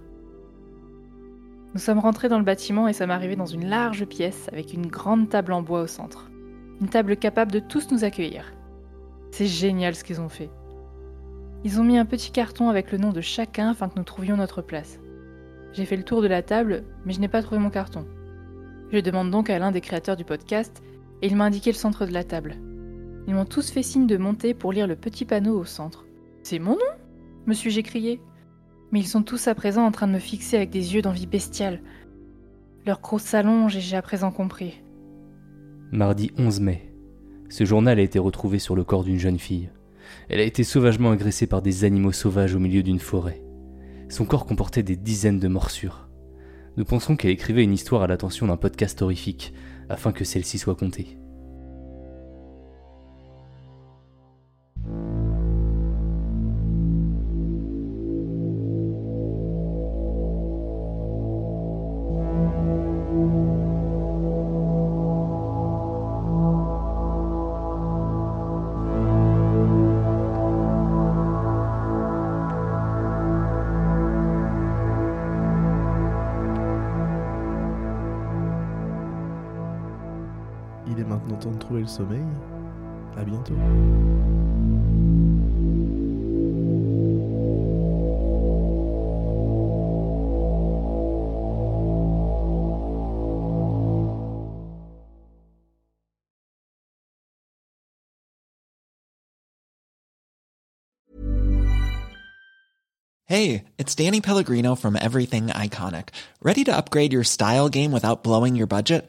Nous sommes rentrés dans le bâtiment et sommes arrivés dans une large pièce avec une grande table en bois au centre. Une table capable de tous nous accueillir. C'est génial ce qu'ils ont fait. Ils ont mis un petit carton avec le nom de chacun afin que nous trouvions notre place. J'ai fait le tour de la table, mais je n'ai pas trouvé mon carton. Je demande donc à l'un des créateurs du podcast, et il m'a indiqué le centre de la table. Ils m'ont tous fait signe de monter pour lire le petit panneau au centre. C'est mon nom? me suis-je écrié. Mais ils sont tous à présent en train de me fixer avec des yeux d'envie bestiale. Leur croc s'allonge et j'ai à présent compris. Mardi 11 mai. Ce journal a été retrouvé sur le corps d'une jeune fille. Elle a été sauvagement agressée par des animaux sauvages au milieu d'une forêt. Son corps comportait des dizaines de morsures. Nous pensons qu'elle écrivait une histoire à l'attention d'un podcast horrifique, afin que celle-ci soit contée. Temps de trouver le sommeil. À bientôt. Hey, it's Danny Pellegrino from Everything Iconic. Ready to upgrade your style game without blowing your budget?